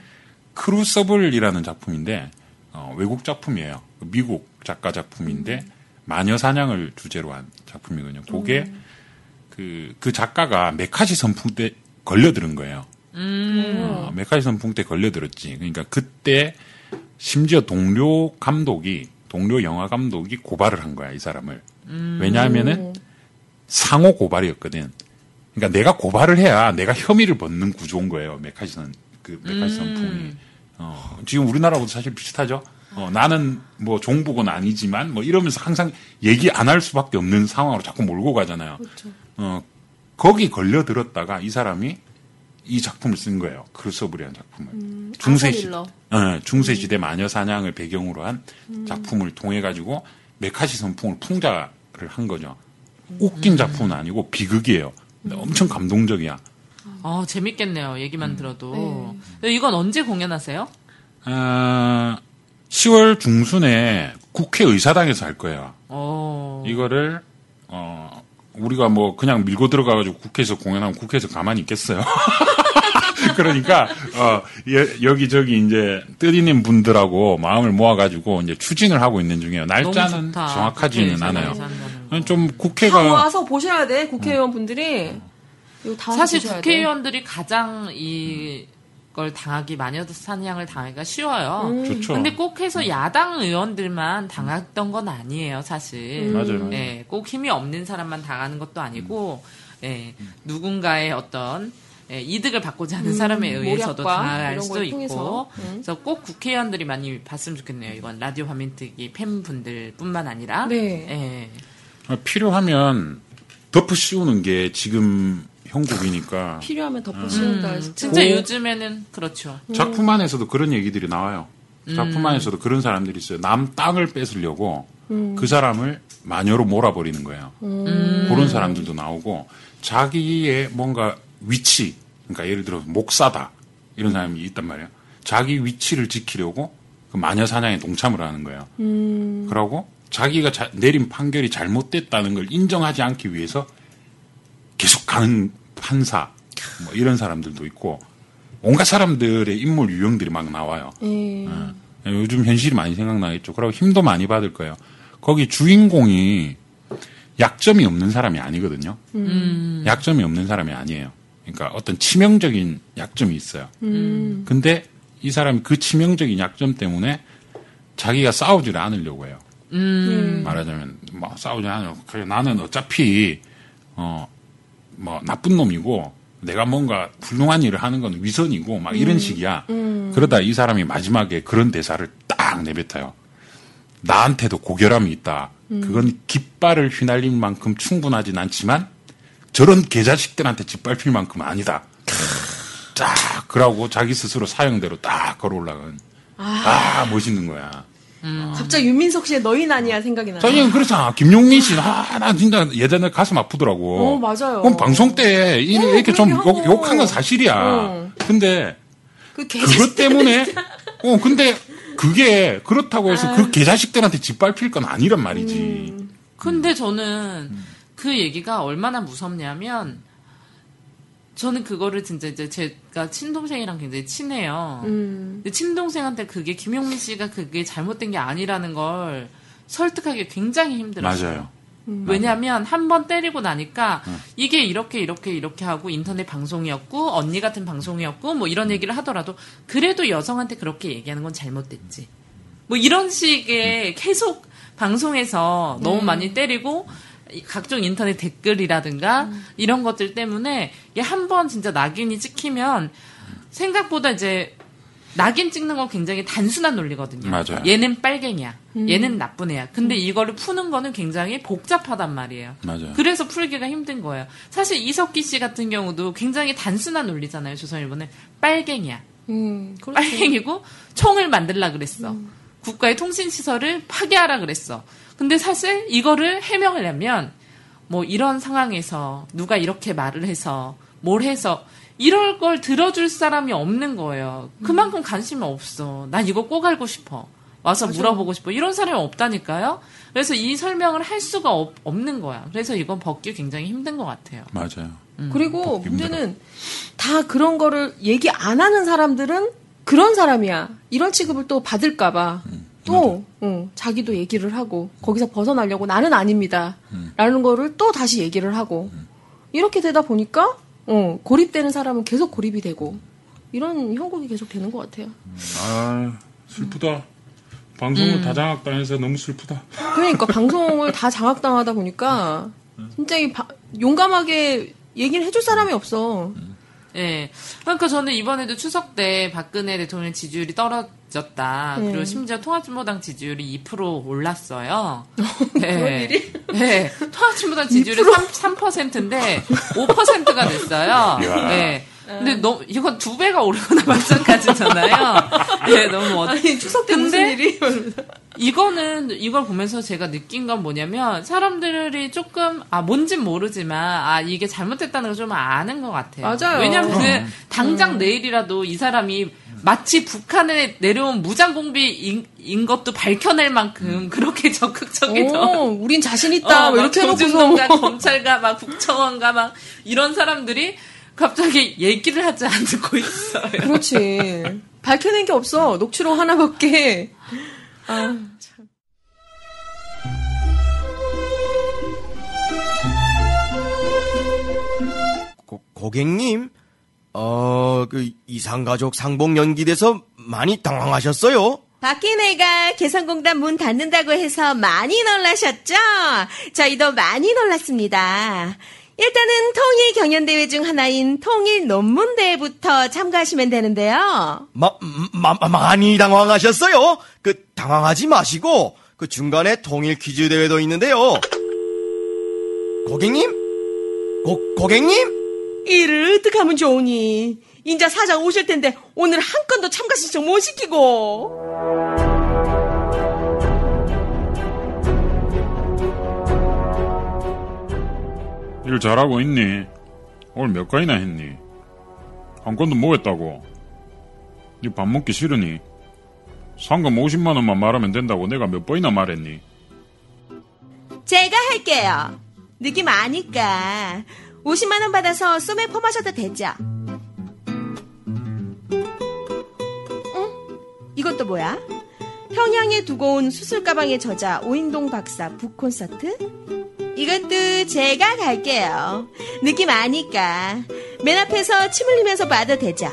크루서블이라는 작품인데 어, 외국 작품이에요. 미국 작가 작품인데 마녀 사냥을 주제로 한 작품이거든요. 그게 그, 그 작가가 메카시 선풍 때 걸려들은 거예요. 어, 메카시 선풍 때 걸려들었지. 그러니까 그때 심지어 동료 감독이 동료 영화 감독이 고발을 한 거야 이 사람을. 왜냐하면은 상호 고발이었거든. 그러니까 내가 고발을 해야 내가 혐의를 벗는 구조인 거예요. 메카시 선 그 메카시 선풍이. 어, 지금 우리나라하고도 사실 비슷하죠. 어, 나는 뭐 종북은 아니지만 뭐 이러면서 항상 얘기 안 할 수밖에 없는 상황으로 자꾸 몰고 가잖아요. 어, 거기 걸려들었다가 이 사람이 이 작품을 쓴 거예요. 크루서블이라는 작품을. 중세 시, 아서 밀러. 어, 중세 시대 마녀 사냥을 배경으로 한 작품을 통해 가지고 매카시 선풍을 풍자를 한 거죠. 웃긴 작품은 아니고 비극이에요. 근데 엄청 감동적이야. 어, 재밌겠네요. 얘기만 음. 들어도. 이건 언제 공연하세요? 아, 10월 중순에 국회의사당에서 할 거예요. 어. 이거를 어 우리가 뭐 그냥 밀고 들어가가지고 국회에서 공연하면 국회에서 가만히 있겠어요. 그러니까 어 예- 여기 저기 이제 뜻있는 분들하고 마음을 모아가지고 이제 추진을 하고 있는 중이에요. 날짜는. 정확하지는 않아요. 좀다 국회가 와서 보셔야 돼 국회의원 분들이 다 와서 사실. 국회의원들이 가장 이 걸 당하기 마녀 사냥을 당하기가 쉬워요. 좋죠. 근데 꼭 해서 야당 의원들만 당했던 건 아니에요, 사실. 맞아요. 예, 꼭 힘이 없는 사람만 당하는 것도 아니고, 예, 누군가의 어떤 예, 이득을 받고자 하는 사람에 의해서도 당할 수도 걸 있고. 음. 그래서 꼭 국회의원들이 많이 봤으면 좋겠네요. 이건 라디오 반민특위 팬분들뿐만 아니라, 네. 예, 어, 필요하면 덮어 씌우는 게 지금 형국이니까 필요하면 덮어 씌운다. 음, 진짜. 진짜 고- 요즘에는 그렇죠. 작품 안에서도 그런 얘기들이 나와요. 작품 안에서도 그런 사람들이 있어요. 남 땅을 뺏으려고 그 사람을 마녀로 몰아버리는 거예요. 그런 사람들도 나오고 자기의 뭔가 위치, 그러니까 예를 들어 목사다 이런 사람이 있단 말이에요. 자기 위치를 지키려고 그 마녀 사냥에 동참을 하는 거예요. 그러고 자기가 자- 내린 판결이 잘못됐다는 걸 인정하지 않기 위해서 계속 가는 판사 뭐 이런 사람들도 있고 온갖 사람들의 인물 유형들이 막 나와요. 예. 예, 요즘 현실이 많이 생각나겠죠. 그리고 힘도 많이 받을 거예요. 거기 주인공이 약점이 없는 사람이 아니거든요. 약점이 없는 사람이 아니에요. 그러니까 어떤 치명적인 약점이 있어요. 근데 이 사람이 그 치명적인 약점 때문에 자기가 싸우지를 않으려고 해요. 말하자면 뭐 싸우지 않으려고 그래, 나는 어차피 어 뭐 나쁜 놈이고 내가 뭔가 훌륭한 일을 하는 건 위선이고 막 이런 식이야. 그러다 이 사람이 마지막에 그런 대사를 딱 내뱉어요. 나한테도 고결함이 있다. 그건 깃발을 휘날릴 만큼 충분하진 않지만 저런 개자식들한테 짓밟힐 만큼은 아니다. 딱 그러고 자기 스스로 사형대로 딱 걸어 올라간. 아, 멋있는 거야. 갑자기 윤민석 씨의 너희 아니야 생각이 나요. 저는 그렇잖아. 김용민 씨, 아, 나 진짜 예전에 가슴 아프더라고. 어, 맞아요. 그럼 방송 때 이- 어, 이렇게 좀 하고. 욕, 욕한 건 사실이야. 어. 근데 그 그것 때문에, 어, 근데 그게 그렇다고 해서 그 개자식들한테 짓밟힐 건 아니란 말이지. 근데 저는 그 얘기가 얼마나 무섭냐면 저는 그거를 진짜 이제 제가 친동생이랑 굉장히 친해요. 음. 근데 친동생한테 그게 김용민 씨가 그게 잘못된 게 아니라는 걸 설득하기 굉장히 힘들었어요. 맞아요. 왜냐하면 한 번 때리고 나니까 이게 이렇게 이렇게 이렇게 하고 인터넷 방송이었고 언니 같은 방송이었고 뭐 이런 얘기를 하더라도 그래도 여성한테 그렇게 얘기하는 건 잘못됐지. 뭐 이런 식의 계속 방송에서 너무 많이 때리고 이 각종 인터넷 댓글이라든가 이런 것들 때문에 한번 진짜 낙인이 찍히면 생각보다 이제 낙인 찍는 건 굉장히 단순한 논리거든요. 맞아요. 얘는 빨갱이야. 얘는 나쁜 애야. 근데 이거를 푸는 거는 굉장히 복잡하단 말이에요. 맞아요. 그래서 풀기가 힘든 거예요. 사실 이석기 씨 같은 경우도 굉장히 단순한 논리잖아요. 조선일보는 빨갱이야. 음, 그렇지. 빨갱이고 총을 만들라 그랬어. 국가의 통신 시설을 파괴하라 그랬어. 근데 사실 이거를 해명하려면 뭐 이런 상황에서 누가 이렇게 말을 해서 뭘 해서 이럴 걸 들어줄 사람이 없는 거예요. 그만큼 관심이 없어. 난 이거 꼭 알고 싶어. 와서 물어보고 싶어. 이런 사람이 없다니까요. 그래서 이 설명을 할 수가 없, 는 거야. 그래서 이건 벗기 굉장히 힘든 것 같아요. 맞아요. 그리고 벗기 문제는 다 그런 거를 얘기 안 하는 사람들은 그런 사람이야. 이런 취급을 또 받을까봐 또 어, 자기도 얘기를 하고 거기서 벗어나려고 나는 아닙니다. 라는 거를 또 다시 얘기를 하고 이렇게 되다 보니까 어, 고립되는 사람은 계속 고립이 되고 이런 형국이 계속 되는 것 같아요. 아 슬프다. 방송을 다 장악당해서 너무 슬프다. 그러니까 방송을 다 장악당하다 보니까 진짜 이 바- 용감하게 얘기를 해줄 사람이 없어. 예. 그러니까 저는 이번에도 추석 때 박근혜 대통령 지지율이 떨어졌다. 네. 그리고 심지어 통합진보당 지지율이 2% 올랐어요. 네. 네. 통합진보당 지지율이 3, 3%인데 5%가 됐어요. 네. 근데 너 이건 두 배가 오르거나 마찬가지잖아요. 네, 너무 어... 아니 추석 때 무슨 일이? 이거는 이걸 보면서 제가 느낀 건 뭐냐면 사람들이 조금 아 뭔진 모르지만 아 이게 잘못됐다는 걸 좀 아는 것 같아요. 맞아요. 왜냐면 그 음. 당장 내일이라도 이 사람이 마치 북한에 내려온 무장공비인 인 것도 밝혀낼 만큼 그렇게 적극적이던 오, 우린 자신 있다. 어, 뭐막 이렇게 해놓고서 검찰과 막 국정원과 막 이런 사람들이 갑자기 얘기를 하지 않고 있어요. 그렇지. 밝혀낸 게 없어. 녹취록 하나밖에. 아, 참. 고, 고객님, 어, 그 이상가족 상봉 연기돼서 많이 당황하셨어요? 박기내가 개성공단 문 닫는다고 해서 많이 놀라셨죠? 저희도 많이 놀랐습니다. 일단은 통일 경연대회 중 하나인 통일 논문대회부터 참가하시면 되는데요. 마, 마, 마- 많이 당황하셨어요? 그 당황하지 마시고 그 중간에 통일 퀴즈 대회도 있는데요. 고객님? 고, 고객님? 이를 어떡하면 좋으니. 인자 사장 오실 텐데 오늘 한 건도 참가 신청 못 시키고. 일 잘하고 있니? 오늘 몇 건이나 했니? 한 건도 뭐 했다고? 니 밥 먹기 싫으니? 상금 50만 원만 말하면 된다고 내가 몇 번이나 말했니? 제가 할게요. 느낌 아니까. 50만 원 받아서 쏘매 펌하셔도 되죠? 응? 이것도 뭐야? 평양에 두고 온 수술 가방의 저자 오인동 박사 북콘서트? 이것도 제가 갈게요. 느낌 아니까. 맨 앞에서 침 흘리면서 봐도 되죠?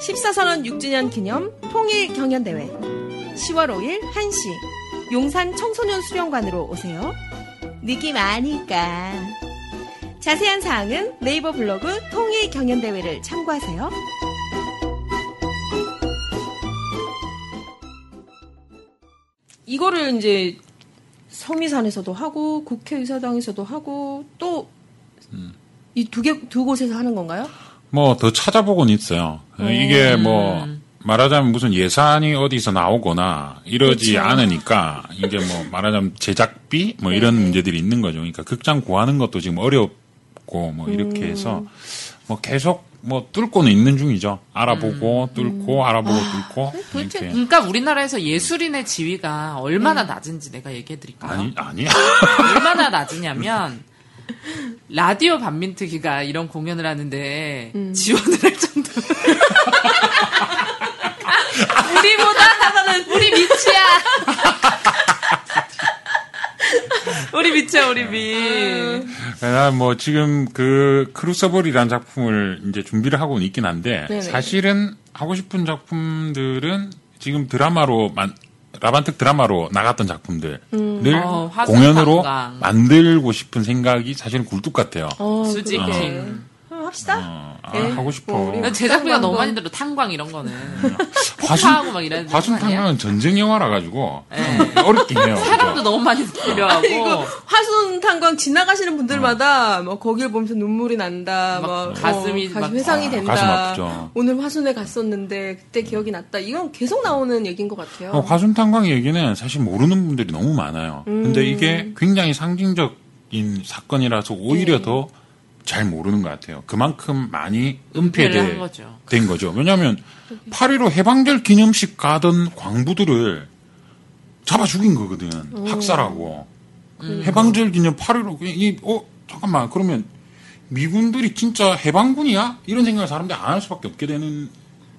14선언 6주년 기념 통일 경연대회 10월 5일 1시 용산 청소년 수련관으로 오세요. 느낌 아니까. 자세한 사항은 네이버 블로그 통일 경연대회를 참고하세요. 이거를 이제 성미산에서도 하고 국회의사당에서도 하고 또 이 두개두 곳에서 하는 건가요? 뭐 더 찾아보곤 있어요. 이게 뭐 말하자면 무슨 예산이 어디서 나오거나 이러지 그렇죠. 않으니까 이게 뭐 말하자면 제작비 뭐 이런 문제들이 있는 거죠. 그러니까 극장 구하는 것도 지금 어렵고 뭐 이렇게 해서 뭐 계속 뭐 뚫고는 있는 중이죠. 알아보고 뚫고 알아보고 뚫고 도대체 이렇게 그러니까 우리나라에서 예술인의 지위가 얼마나 낮은지 내가 얘기해 드릴까요? 아니 아니 얼마나 낮으냐면 라디오 반민특위가 이런 공연을 하는데 지원을 할 정도. 우리보다 우리 밑이야. 우리 밑이야 우리 밑. 나 뭐 지금 그 크루서블이라는 작품을 이제 준비를 하고는 있긴 한데 네네. 사실은 하고 싶은 작품들은 지금 드라마로 만 라반특 드라마로 나갔던 작품들을 어, 화성 공연으로. 만들고 싶은 생각이 사실은 굴뚝 같아요. 어. 팀. 하고 합시다. 어, 아, 예. 하고 싶어. 뭐 제작비가. 너무 많이 들어. 탄광 이런 거는. 화순, 하고 막 이래야 되는 거 아니야? 화순탕은 전쟁 영화라 가지고 좀 어렵긴 해요. 사람도 그죠? 너무 많이 필요하고. 화순 탄광 지나가시는 분들마다 뭐 거기를 보면서 눈물이 난다, 막뭐 가슴이 어, 가슴 막- 회상이 아, 된다. 가슴 아프죠. 오늘 화순에 갔었는데 그때 기억이 났다. 이건 계속 나오는 얘기인 것 같아요. 어, 화순 탄광 얘기는 사실 모르는 분들이 너무 많아요. 근데 이게 굉장히 상징적 인 사건이라서 오히려 더 잘 모르는 것 같아요. 그만큼 많이 은폐된 거죠. 된 거죠. 왜냐하면 8.15 해방절 기념식 가던 광부들을 잡아 죽인 거거든. 학살하고. 해방절 기념 8.15, 이, 어, 잠깐만. 그러면 미군들이 진짜 해방군이야? 이런 생각을 사람들이 안 할 수밖에 없게 되는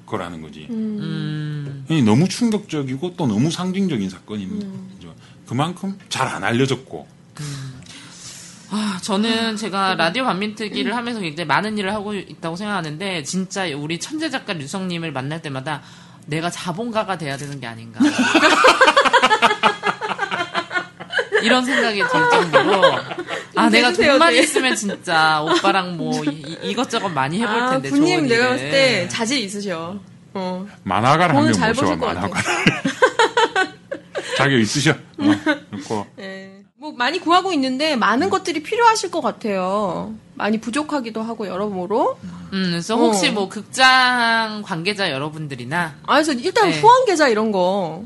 거라는 거지. 음. 이 너무 충격적이고 또 너무 상징적인 사건인 거죠. 그만큼 잘 안 알려졌고. 아, 저는 제가 라디오 반민특위를 하면서 굉장히 많은 일을 하고 있다고 생각하는데 진짜 우리 천재 작가 류성님을 만날 때마다 내가 자본가가 돼야 되는 게 아닌가. 이런 생각이 들 정도로 아 내가 돈만 네. 있으면 진짜 오빠랑 뭐 이, 것저것 많이 해볼 아, 텐데 부님 좋은 내가 일을. 봤을 때 자질 있으셔. 어. 만화가를 한 돈을 명잘 모셔와 버실 것 같아. 만화가를. 자격 있으셔. 어, 그렇고 예. 뭐 많이 구하고 있는데 많은 것들이 필요하실 것 같아요. 많이 부족하기도 하고 여러모로. 음, 그래서 혹시 어. 뭐 극장 관계자 여러분들이나 아, 그래서 일단 네. 후원 계좌 이런 거.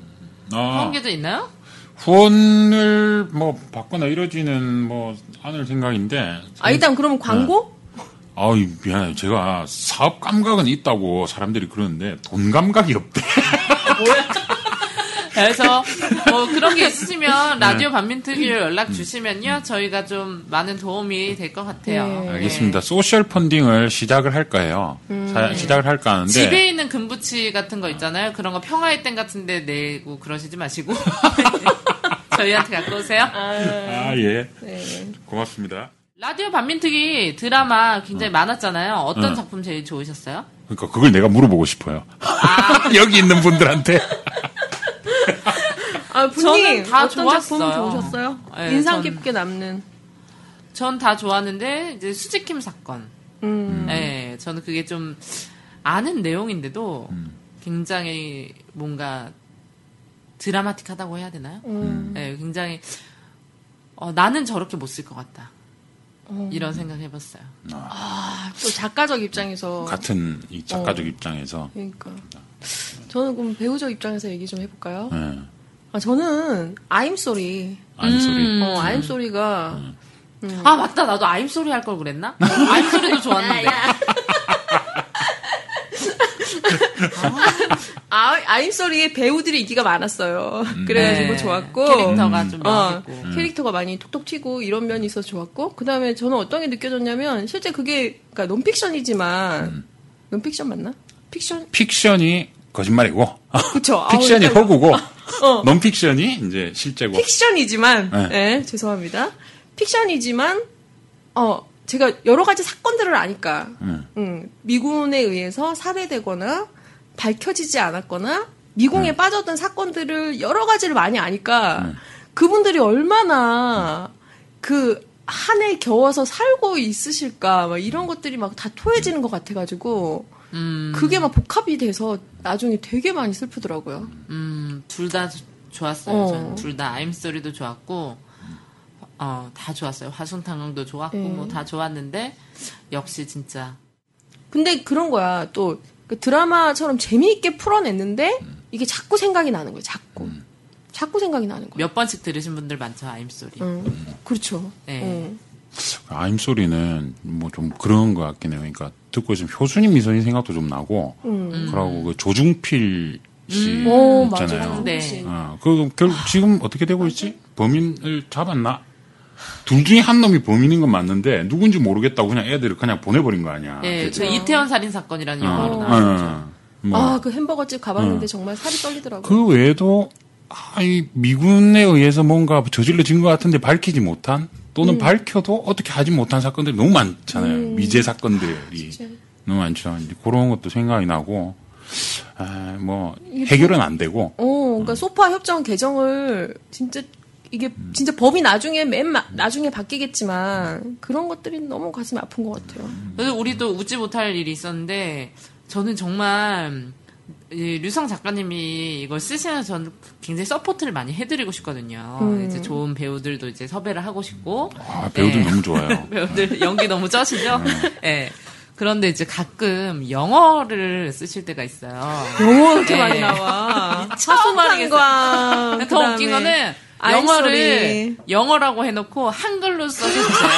어, 후원 계좌 있나요? 후원을 뭐 받거나 이러지는 뭐 않을 생각인데. 아, 일단 그러면 광고? 아유 미안해요. 제가 사업 감각은 있다고 사람들이 그러는데 돈 감각이 없대. 그래서 뭐 그런 게 있으시면 네. 라디오 반민특위를 연락 주시면요 저희가 좀 많은 도움이 될 것 같아요. 네. 알겠습니다. 소셜 펀딩을 시작을 할 거예요. 사- 시작을 할까 하는데. 집에 있는 금부치 같은 거 있잖아요. 그런 거 평화의 땡 같은데 내고 그러시지 마시고 저희한테 갖고 오세요. 아 예. 네. 고맙습니다. 라디오 반민특위 드라마 굉장히 많았잖아요. 어떤 어. 작품 제일 좋으셨어요? 그러니까 그걸 내가 물어보고 싶어요. 아. 여기 있는 분들한테. 아, 저는 다 어떤 작품 좋았어요. 좋으셨어요? 네, 인상 전- 깊게 남는. 전 다 좋았는데 이제 수지킴 사건. 음. 네, 저는 그게 좀 아는 내용인데도 굉장히 뭔가 드라마틱하다고 해야 되나요? 음. 네, 굉장히 어, 나는 저렇게 못 쓸 것 같다. 어. 이런 생각 해봤어요. 아, 또 작가적 입장에서. 같은 이 작가적 입장에서. 그러니까. 저는 그럼 배우적 입장에서 얘기 좀 해볼까요? 예. 아, 저는 I'm sorry. 아니 소리. 어, I'm sorry가 아 맞다, 나도 아임 소리 할 걸 그랬나? 아임 소리도 좋았는데. 아, I'm sorry의 배우들이 인기가 많았어요. 그래가지고 네, 좋았고. 캐릭터가 좀 어. 캐릭터가 많이 톡톡 튀고 이런 면이 있어서 좋았고 그 다음에 저는 어떤 게 느껴졌냐면 실제 그게 그러니까 논픽션이지만 논픽션 맞나? 픽션? 픽션이 거짓말이고, 그쵸. 아우, 픽션이 헷갈려. 허구고, 어. 논픽션이 이제 실제고. 픽션이지만 네. 네, 죄송합니다. 픽션이지만 어 제가 여러 가지 사건들을 아니까 음. 음, 미군에 의해서 살해되거나 밝혀지지 않았거나 미궁에 음. 빠졌던 사건들을 여러 가지를 많이 아니까 그분들이 얼마나 그 한에 겨워서 살고 있으실까 막 이런 것들이 막 다 토해지는 것 같아가지고 음, 그게 막 복합이 돼서 나중에 되게 많이 슬프더라고요. 음, 둘 다 좋았어요. 어. 저는 둘다 아임소리도 좋았고, 어, 다 좋았어요. 화순탕강도 좋았고, 네. 뭐다 좋았는데, 역시 진짜. 근데 그런 거야. 또 그 드라마처럼 재미있게 풀어냈는데 이게 자꾸 생각이 나는 거예요. 자꾸. 자꾸 생각이 나는 거예요. 몇 번씩 들으신 분들 많죠, 아임소리. 응. 그렇죠. 네. 응. 아임소리는 뭐 좀 그런 것 같긴 해요. 그러니까 듣고 있으면 효수님 미소인 생각도 좀 나고, 음. 그러고 그 조중필 씨 오, 있잖아요. 맞아. 네. 어, 그, 결, 지금 어떻게 되고 있지? 범인을 잡았나? 둘 중에 한 놈이 범인인 건 맞는데, 누군지 모르겠다고 그냥 애들을 그냥 보내버린 거 아니야. 예, 그죠? 저 이태원 살인 사건이라는 어, 영화로 어, 나왔죠. 어, 뭐, 아, 그 햄버거집 가봤는데 정말 살이 떨리더라고요. 그 외에도, 아, 이 미군에 의해서 뭔가 저질러진 것 같은데 밝히지 못한, 또는 밝혀도 어떻게 하지 못한 사건들이 너무 많잖아요. 미제 사건들이. 너무 많죠. 이제 그런 것도 생각이 나고, 아, 뭐, 해결은 안 되고, 어, 그러니까 소파 협정 개정을 진짜 이게 진짜 법이 나중에 맨 마- 나중에 바뀌겠지만 그런 것들이 너무 가슴이 아픈 것 같아요. 그래서 우리도 웃지 못할 일이 있었는데 저는 정말 이 류성 작가님이 이걸 쓰시면서 저는 굉장히 support를 많이 해드리고 싶거든요. 음. 이제 좋은 배우들도 이제 섭외를 하고 싶고 아, 배우들 네. 너무 좋아요. 배우들 연기 너무 쩌시죠? 예. 그런데 이제 가끔 영어를 쓰실 때가 있어요. 영어 그렇게 네. 많이 나와. 처음 말이겠어요. 화성관광. 더 웃긴 거는 영어를. 영어라고 해놓고 한글로 써주세요.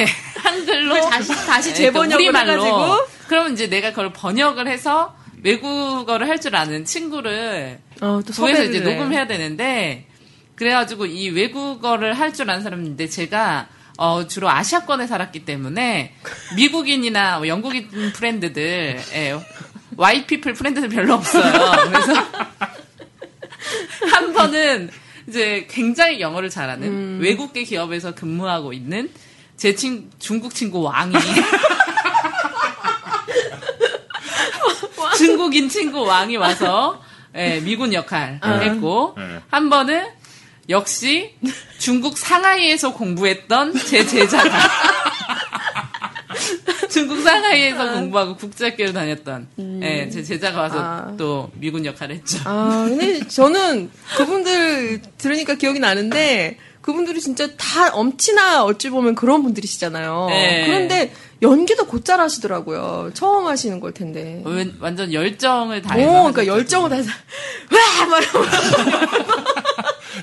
예, 한글로 다시 다시 예, 재번역을 우리말로. 해가지고 그러면 이제 내가 그걸 번역을 해서 외국어를 할 줄 아는 친구를 어, 또 구해서 이제 해. 녹음해야 되는데 그래가지고 이 외국어를 할 줄 아는 사람인데 제가 어, 주로 아시아권에 살았기 때문에 미국인이나 뭐 영국인 프렌드들, 예, 와이피플 프렌드들 별로 없어요. 그래서 한 번은 이제 굉장히 영어를 잘하는 음. 외국계 기업에서 근무하고 있는 제 친, 중국 친구 왕이 중국인 친구 왕이 와서 예, 미군 역할 아. 했고 네. 한 번은 역시 중국 상하이에서 공부했던 제 제자가 중국 상하이에서 공부하고 국제학교를 다녔던 예, 제 제자가 와서 아. 또 미군 역할을 했죠. 아, 근데 저는 그분들 들으니까 기억이 나는데 그분들이 진짜 다 엄치나 어찌 보면 그런 분들이시잖아요. 네. 그런데 연기도 곧잘 하시더라고요. 처음 하시는 걸 텐데. 웬- 완전 열정을 오, 다해서 그러니까 하셨죠. 열정을 다해서 와! 막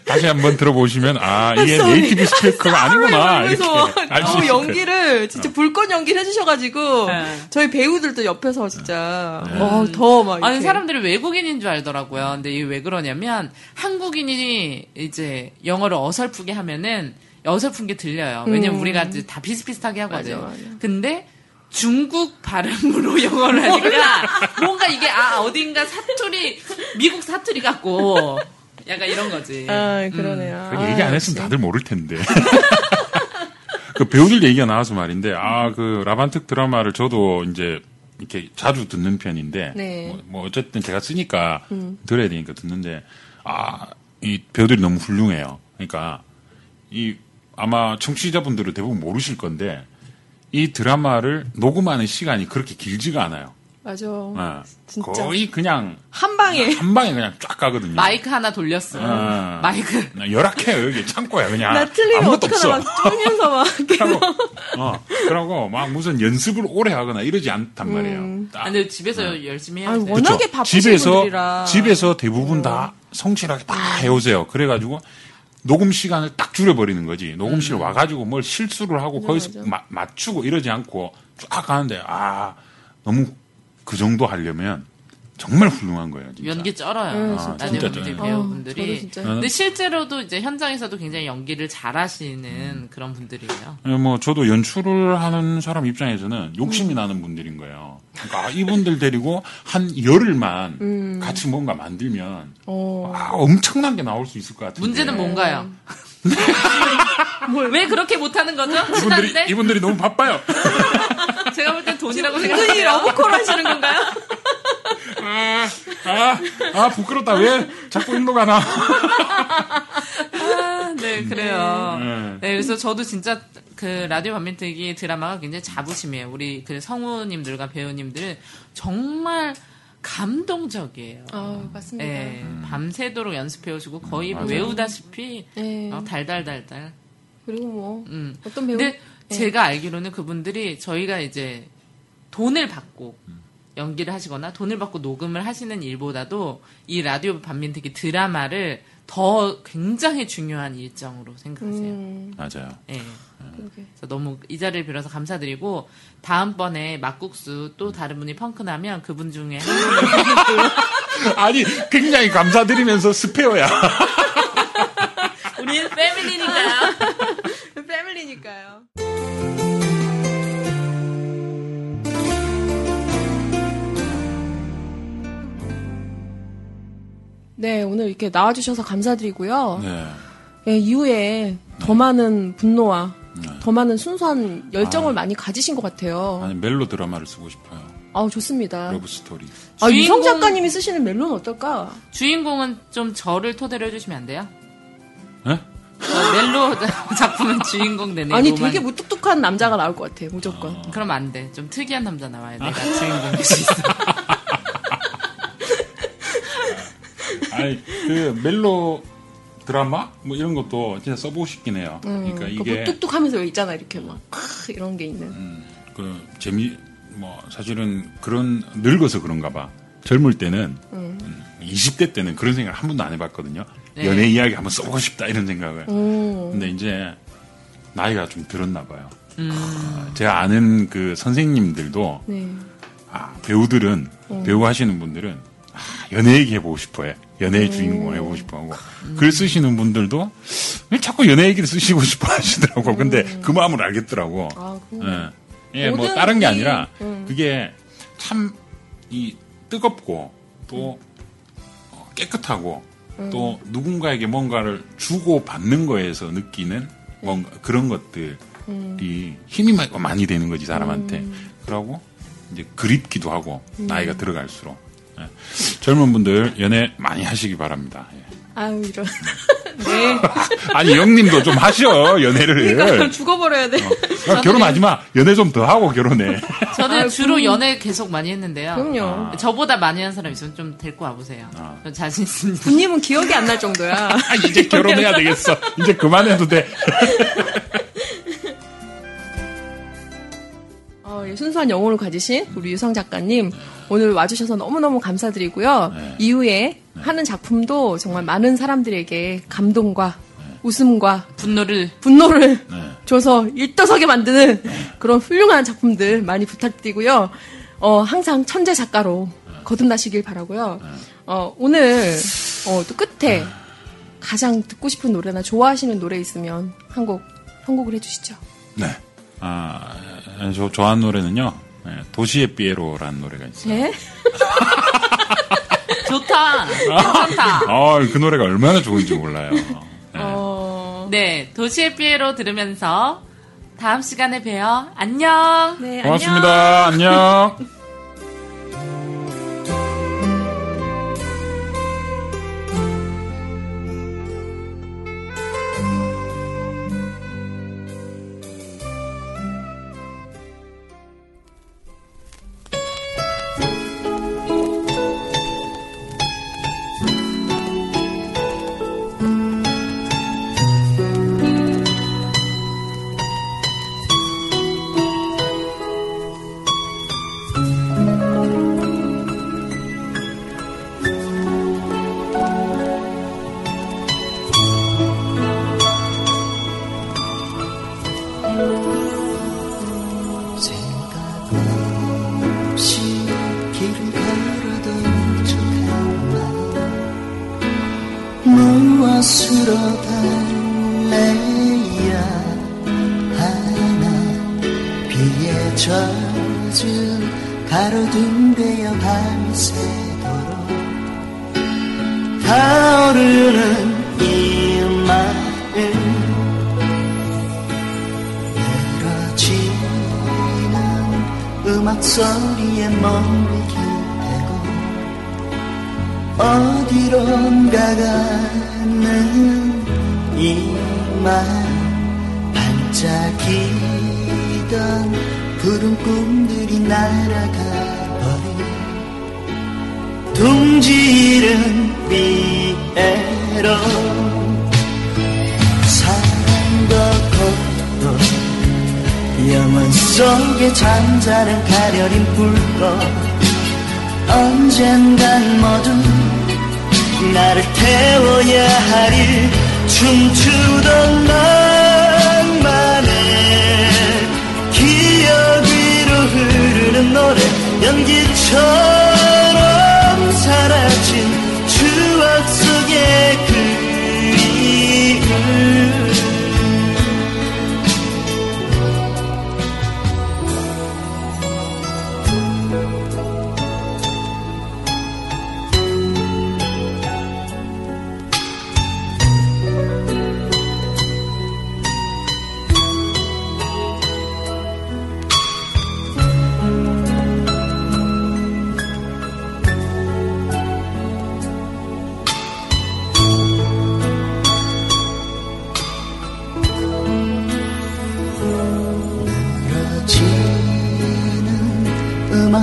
다시 한번 들어보시면 아 이게 sorry. 네이티브 스피커가 아니구나 이렇게 수 어. 연기를 진짜 불꽃 연기를 해주셔가지고 네. 저희 배우들도 옆에서 진짜 어, 더막 아니 사람들이 외국인인 줄 알더라고요. 근데 이게 왜 그러냐면 한국인이 이제 영어를 어설프게 하면은 어설픈 게 들려요. 왜냐면 음. 우리가 이제 다 비슷비슷하게 하거든. 맞아, 맞아. 근데 중국 발음으로 영어를 하니까 뭔가 이게 아 어딘가 사투리 미국 사투리 같고 약간 이런 거지. 아, 그러네요. 그 아, 얘기 안 했으면 다들 모를 텐데. 그 배우들 얘기가 나와서 말인데, 아, 그 라반특 드라마를 저도 이제 이렇게 자주 듣는 편인데, 네. 뭐, 뭐 어쨌든 제가 쓰니까 들어야 되니까 듣는데, 아, 이 배우들이 너무 훌륭해요. 그러니까 이 아마 청취자분들은 대부분 모르실 건데, 이 드라마를 녹음하는 시간이 그렇게 길지가 않아요. 맞아. 어, 진짜. 거의 그냥 한 방에. 한 방에 그냥 쫙 가거든요. 마이크 하나 돌렸어. 아. 마이크. 나 열악해요 여기 창고야 그냥 나 틀리면 아무것도 어떡하나 없어. 막 쫄면서 막. 그러고 어 그러고 막 무슨 연습을 오래 하거나 이러지 않단 말이에요. 딱. 아, 근데 집에서 열심히 해야 음. 아니, 돼. 워낙에? 바쁘신 집에서 분들이라. 음. 집에서 대부분 다 성실하게 다 해오세요. 그래가지고 녹음 시간을 딱 줄여버리는 거지. 녹음실 와가지고 뭘 실수를 하고 거기서 음. 맞아. 마- 맞추고 이러지 않고 쫙 가는데 아 너무 그 정도 하려면 정말 훌륭한 거예요. 진짜. 연기 쩔어요. 음, 진짜. 라디오 진짜 분들 쩔어요. 배우분들이. 어, 진짜. 근데 실제로도 이제 현장에서도 굉장히 연기를 잘하시는 그런 분들이에요. 예, 뭐 저도 연출을 하는 사람 입장에서는 욕심이 나는 분들인 거예요. 그러니까 아, 이분들 데리고 한 열흘만 같이 뭔가 만들면 어. 아, 엄청난 게 나올 수 있을 것 같은데. 문제는 뭔가요? 왜 그렇게 못하는 거죠? 이분들이? 이분들이 너무 바빠요. 제가 볼 땐 돈이라고 생각해요. 러브콜 하시는 건가요? 아, 아, 아 부끄럽다. 왜 자꾸 일로 가나? 아, 네, 그래요. 네. 네, 그래서 저도 진짜 그 라디오 반민특위 드라마가 굉장히 자부심이에요. 우리 그 성우님들과 배우님들은 정말 감동적이에요. 아, 맞습니다. 네, 밤새도록 연습해 오시고 거의 맞아요. 외우다시피 네. 막 달달달달. 그리고 뭐 음. 어떤 배우 근데 네. 제가 알기로는 그분들이 저희가 이제 돈을 받고 연기를 하시거나 돈을 받고 녹음을 하시는 일보다도 이 라디오 반민특위 드라마를 더 굉장히 중요한 일정으로 생각하세요. 음, 맞아요. 예. 그래서 너무 이 자리를 빌어서 감사드리고 다음번에 막국수 또 다른 분이 펑크 나면 그분 중에 한 분을 아니 굉장히 감사드리면서 스페어야. 우리는 family니까요. family니까요. 네, 오늘 이렇게 나와주셔서 감사드리고요. 네. 예, 이후에 더 많은 분노와 더 많은 순수한 열정을 많이 가지신 것 같아요. 아니 멜로 드라마를 쓰고 싶어요. 아우, 좋습니다. love story. 아, 류성 주인공- 작가님이 쓰시는 멜로는 어떨까? 주인공은 좀 저를 토대로 해주시면 안 돼요? 어? 어, 멜로 작품은 주인공 되네. 아니 로만. 되게 무뚝뚝한 남자가 나올 것 같아 무조건. 그럼 안 돼. 좀 특이한 남자 나와야 내가 주인공 될수 있어. 아니 그 멜로 드라마 뭐 이런 것도 진짜 써보고 싶긴 해요. 그러니까 그 이게 무뚝뚝하면서 왜 있잖아 이렇게 막 크, 이런 게 있는. 그 재미 뭐 사실은 그런 늙어서 그런가 봐. 젊을 때는 음, 20대 때는 그런 생각 한 번도 안 해봤거든요. 네. 연애 이야기 한번 써보고 싶다 이런 생각을. 음. 근데 이제 나이가 좀 들었나 봐요. 음. 아, 제가 아는 그 선생님들도 네. 아, 배우들은 배우 하시는 분들은 아, 연애 얘기 해보고 싶어해. 연애의 주인공을 해보고 싶어 하고 글 쓰시는 분들도 왜 자꾸 연애 얘기를 쓰시고 싶어 하시더라고. 근데 그 마음을 알겠더라고. 아. 예, 예, 뭐 다른 게 이- 아니라 음. 그게 참 이 뜨겁고 또 어, 깨끗하고 음. 또 누군가에게 뭔가를 주고 받는 거에서 느끼는 뭔가 그런 것들이 음. 힘이 마- 많이 되는 거지 사람한테. 그러고 이제 그립기도 하고 음. 나이가 들어갈수록 예. 젊은 분들 연애 많이 하시기 바랍니다. 예. 아유 이런. 네. 아니 형님도 좀 하셔 연애를. 그러니까 죽어버려야 돼. 야, 결혼하지 마. 연애 좀 더 하고 결혼해. 저는 아유, 주로 그- 연애 계속 많이 했는데요. 그럼요. 저보다 많이 한 사람 있으면 좀 데리고 와보세요. 아. 저 자신 있습니다. 부님은 기억이 안 날 정도야. 아, 이제 결혼해야 되겠어. 이제 그만해도 돼. 순수한 영혼을 가지신 우리 유성 작가님 오늘 와주셔서 너무너무 감사드리고요. 네. 이후에 하는 작품도 정말 많은 사람들에게 감동과 웃음과 분노를 분노를 네. 줘서 일떠서게 만드는 그런 훌륭한 작품들 많이 부탁드리고요. 어, 항상 천재 작가로 거듭나시길 바라고요. 어, 오늘 어, 또 끝에 가장 듣고 싶은 노래나 좋아하시는 노래 있으면 한 곡 선곡을 해주시죠. 네. 아, 저 좋아하는 노래는요. 네, 도시의 삐에로라는 노래가 있어요. 네? 좋다. 괜찮다. 아, 그 노래가 얼마나 좋은지 몰라요. 네. 어, 네, 도시의 피에로 들으면서 다음 시간에 봬요. 안녕. 네, 안녕. 고맙습니다. 안녕. 무엇으로 달래야 하나. 비에 젖은 가로등 되어 밤새도록 타오르는 이 마음 늘어지는 음악 소리에 기대고 어디론가 가는 이만 반짝이던 푸른 꿈들이 날아가 버린 둥지른 삐에로 사랑도 고도 영혼 속에 잠자는 가려린 불꽃 언젠간 모두 나를 태워야 하리 춤추던 낭만의 기억 위로 흐르는 노래 연기처럼 사라진 추억 속의 그리움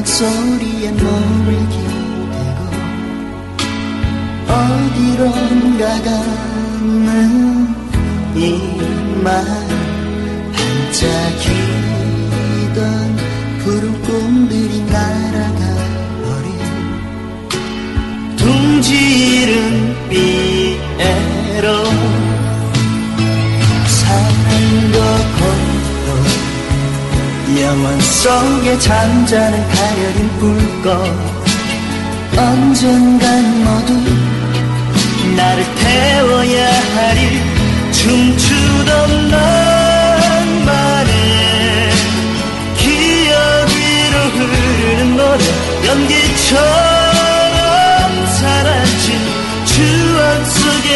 음악 소리에 몸을 기대고 어디론가 가는 이만 반짝이던 푸른 꿈들이 날 영원 속에 잠자는 가려진 불꽃. 언젠간 모두 나를 태워야 하리. 춤추던 낭만의 기억 위로 흐르는 노래. 연기처럼 사라진 추억 속에